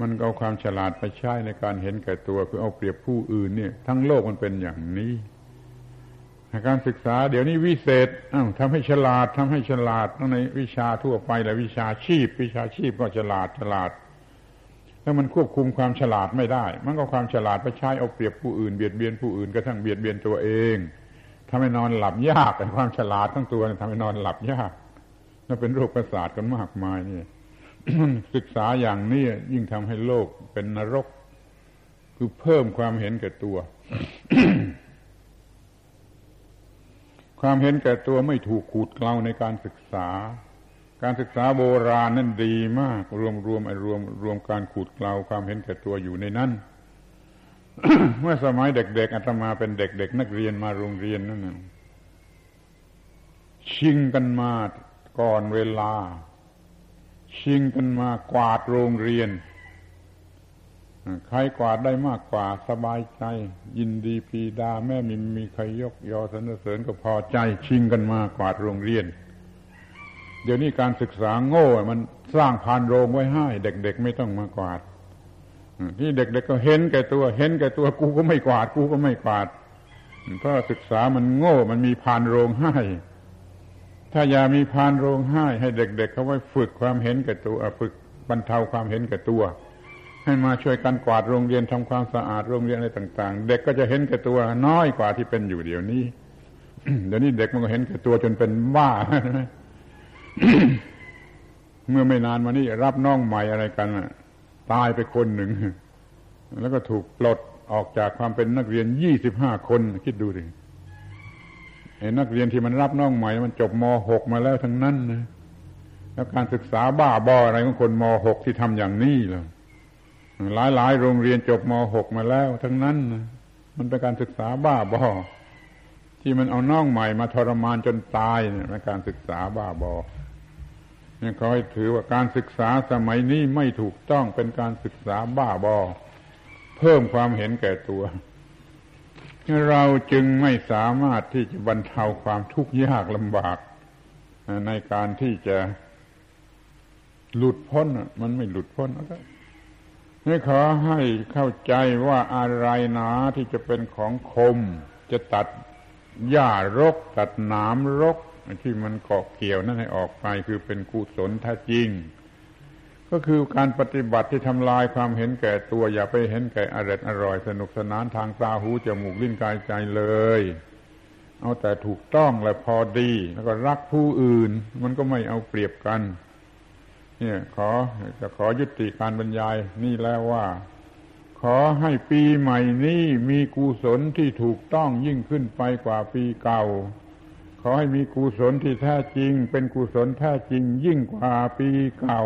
มันเอาความฉลาดไปใช้ในการเห็นแก่ตัวคือเอาเปรียบผู้อื่นเนี่ย ทั้งโลกมันเป็นอย่างนี้การศึกษาเดี๋ยวนี้วิเศษอ้าวทำให้ฉลาดทำให้ฉลาดทั้งในวิชาทั่วไปและวิชาชีพ วิชาชีพก็ฉลาดฉลาด ถ้ามันควบคุมความฉลาดไม่ได้ มันก็ความฉลาดไปใช้เอาเปรียบผู้อื่นเบียดเบียนผู้อื่นกระทั่งเบียดเบียนตัวเองทำให้นอนหลับยากแต่ความฉลาดทั้งตัวทำให้นอนหลับยากนั่นเป็นโรคประสาทกันมากมายนี่ศึกษาอย่างนี้ยิ่งทำให้โลกเป็นนรก คือเพิ่มความเห็นแก่ตัว ความเห็นแก่ตัวไม่ถูกขูดเกลาในการศึกษา การศึกษาโบราณนั่นดีมาก รวมรวมไอ้รวมรวมการขูดเกลาความเห็นแก่ตัวอยู่ในนั้นเมื่อสมัยเด็กๆอาตมาเป็นเด็กๆนักเรียนมาโรงเรียนนั่นชิงกันมาก่อนเวลา ชิงกันมากวาดโรงเรียนใครกวาดได้มากกว่าสบายใจ ยินดีปีดาแม่มีมีใครยกยอสรรเสริญก็พอใจ ชิงกันมากวาดโรงเรียน เดี๋ยวนี้การศึกษาโง่ มันสร้างพานโรงไว้ให้ เด็ก ๆ ไม่ต้องมากวาดที่เด็กๆก็เห็นแก่ตัว เห็นแก่ตัวกูก็ไม่กวาด กูก็ไม่กวาดเพราะศึกษามันโง่ มันมีพานโรงให้ ถ้าอย่ามีพานโรงให้ ให้เด็ก ๆ เขาไว้ฝึกความเห็นแก่ตัวฝึกบรรเทาความเห็นแก่ตัว ให้มาช่วยกันกวาดโรงเรียนทำความสะอาดโรงเรียนอะไรต่าง ๆ เด็กก็จะเห็นแก่ตัวน้อยกว่าที่เป็นอยู่เดี๋ยวนี้เดี๋ยวนี้เด็กมันก็เห็นแก่ตัวจนเป็นบ้า เมื่อไม่นานมานี้รับน้องใหม่อะไรกันตายไปคนหนึ่ง แล้วก็ถูกปลดออกจากความเป็นนักเรียนยี่สิบห้าคนคิดดูดิไอ้นักเรียนที่มันรับน้องใหม่ มันจบมหกมาแล้วทั้งนั้นนะแล้วการศึกษาบ้าบออะไรของคนมหกที่ทำอย่างนี้ล่ะหลายหลายโรงเรียนจบม .6 มาแล้ว ทั้งนั้นมันเป็นการศึกษาบ้าบอที่มันเอาน้องใหม่มาทรมานจนตายเนี่ยเป็นการศึกษาบ้าบอ ขาให้ถือว่าการศึกษาสมัยนี้ไม่ถูกต้องเป็นการศึกษาบ้าบอ เพิ่มความเห็นแก่ตัว เราจึงไม่สามารถที่จะบรรเทาความทุกข์ยากลำบาก ในการที่จะหลุดพ้นมันไม่หลุดพ้นแล้วนี่ขอให้เข้าใจว่าอะไรนาที่จะเป็นของคม จะตัดหญ้ารก ตัดหนามรก ที่มันเกาะเกี่ยวนั่นให้ออกไปคือเป็นกุศลแท้จริง ก็คือการปฏิบัติที่ทำลายความเห็นแก่ตัว อย่าไปเห็นแก่อร่อยอร่อยสนุกสนานทางตาหูจมูกลิ้นกายใจเลย เอาแต่ถูกต้องและพอดี แล้วก็รักผู้อื่น มันก็ไม่เอาเปรียบกัน เนี่ยขอจะขอยุติการบรรยายนี่แล้วว่าขอให้ปีใหม่นี้มีกุศลที่ถูกต้องยิ่งขึ้นไปกว่าปีเก่า ขอให้มีกุศลที่แท้จริง เป็นกุศลแท้จริงยิ่งกว่าปีเก่า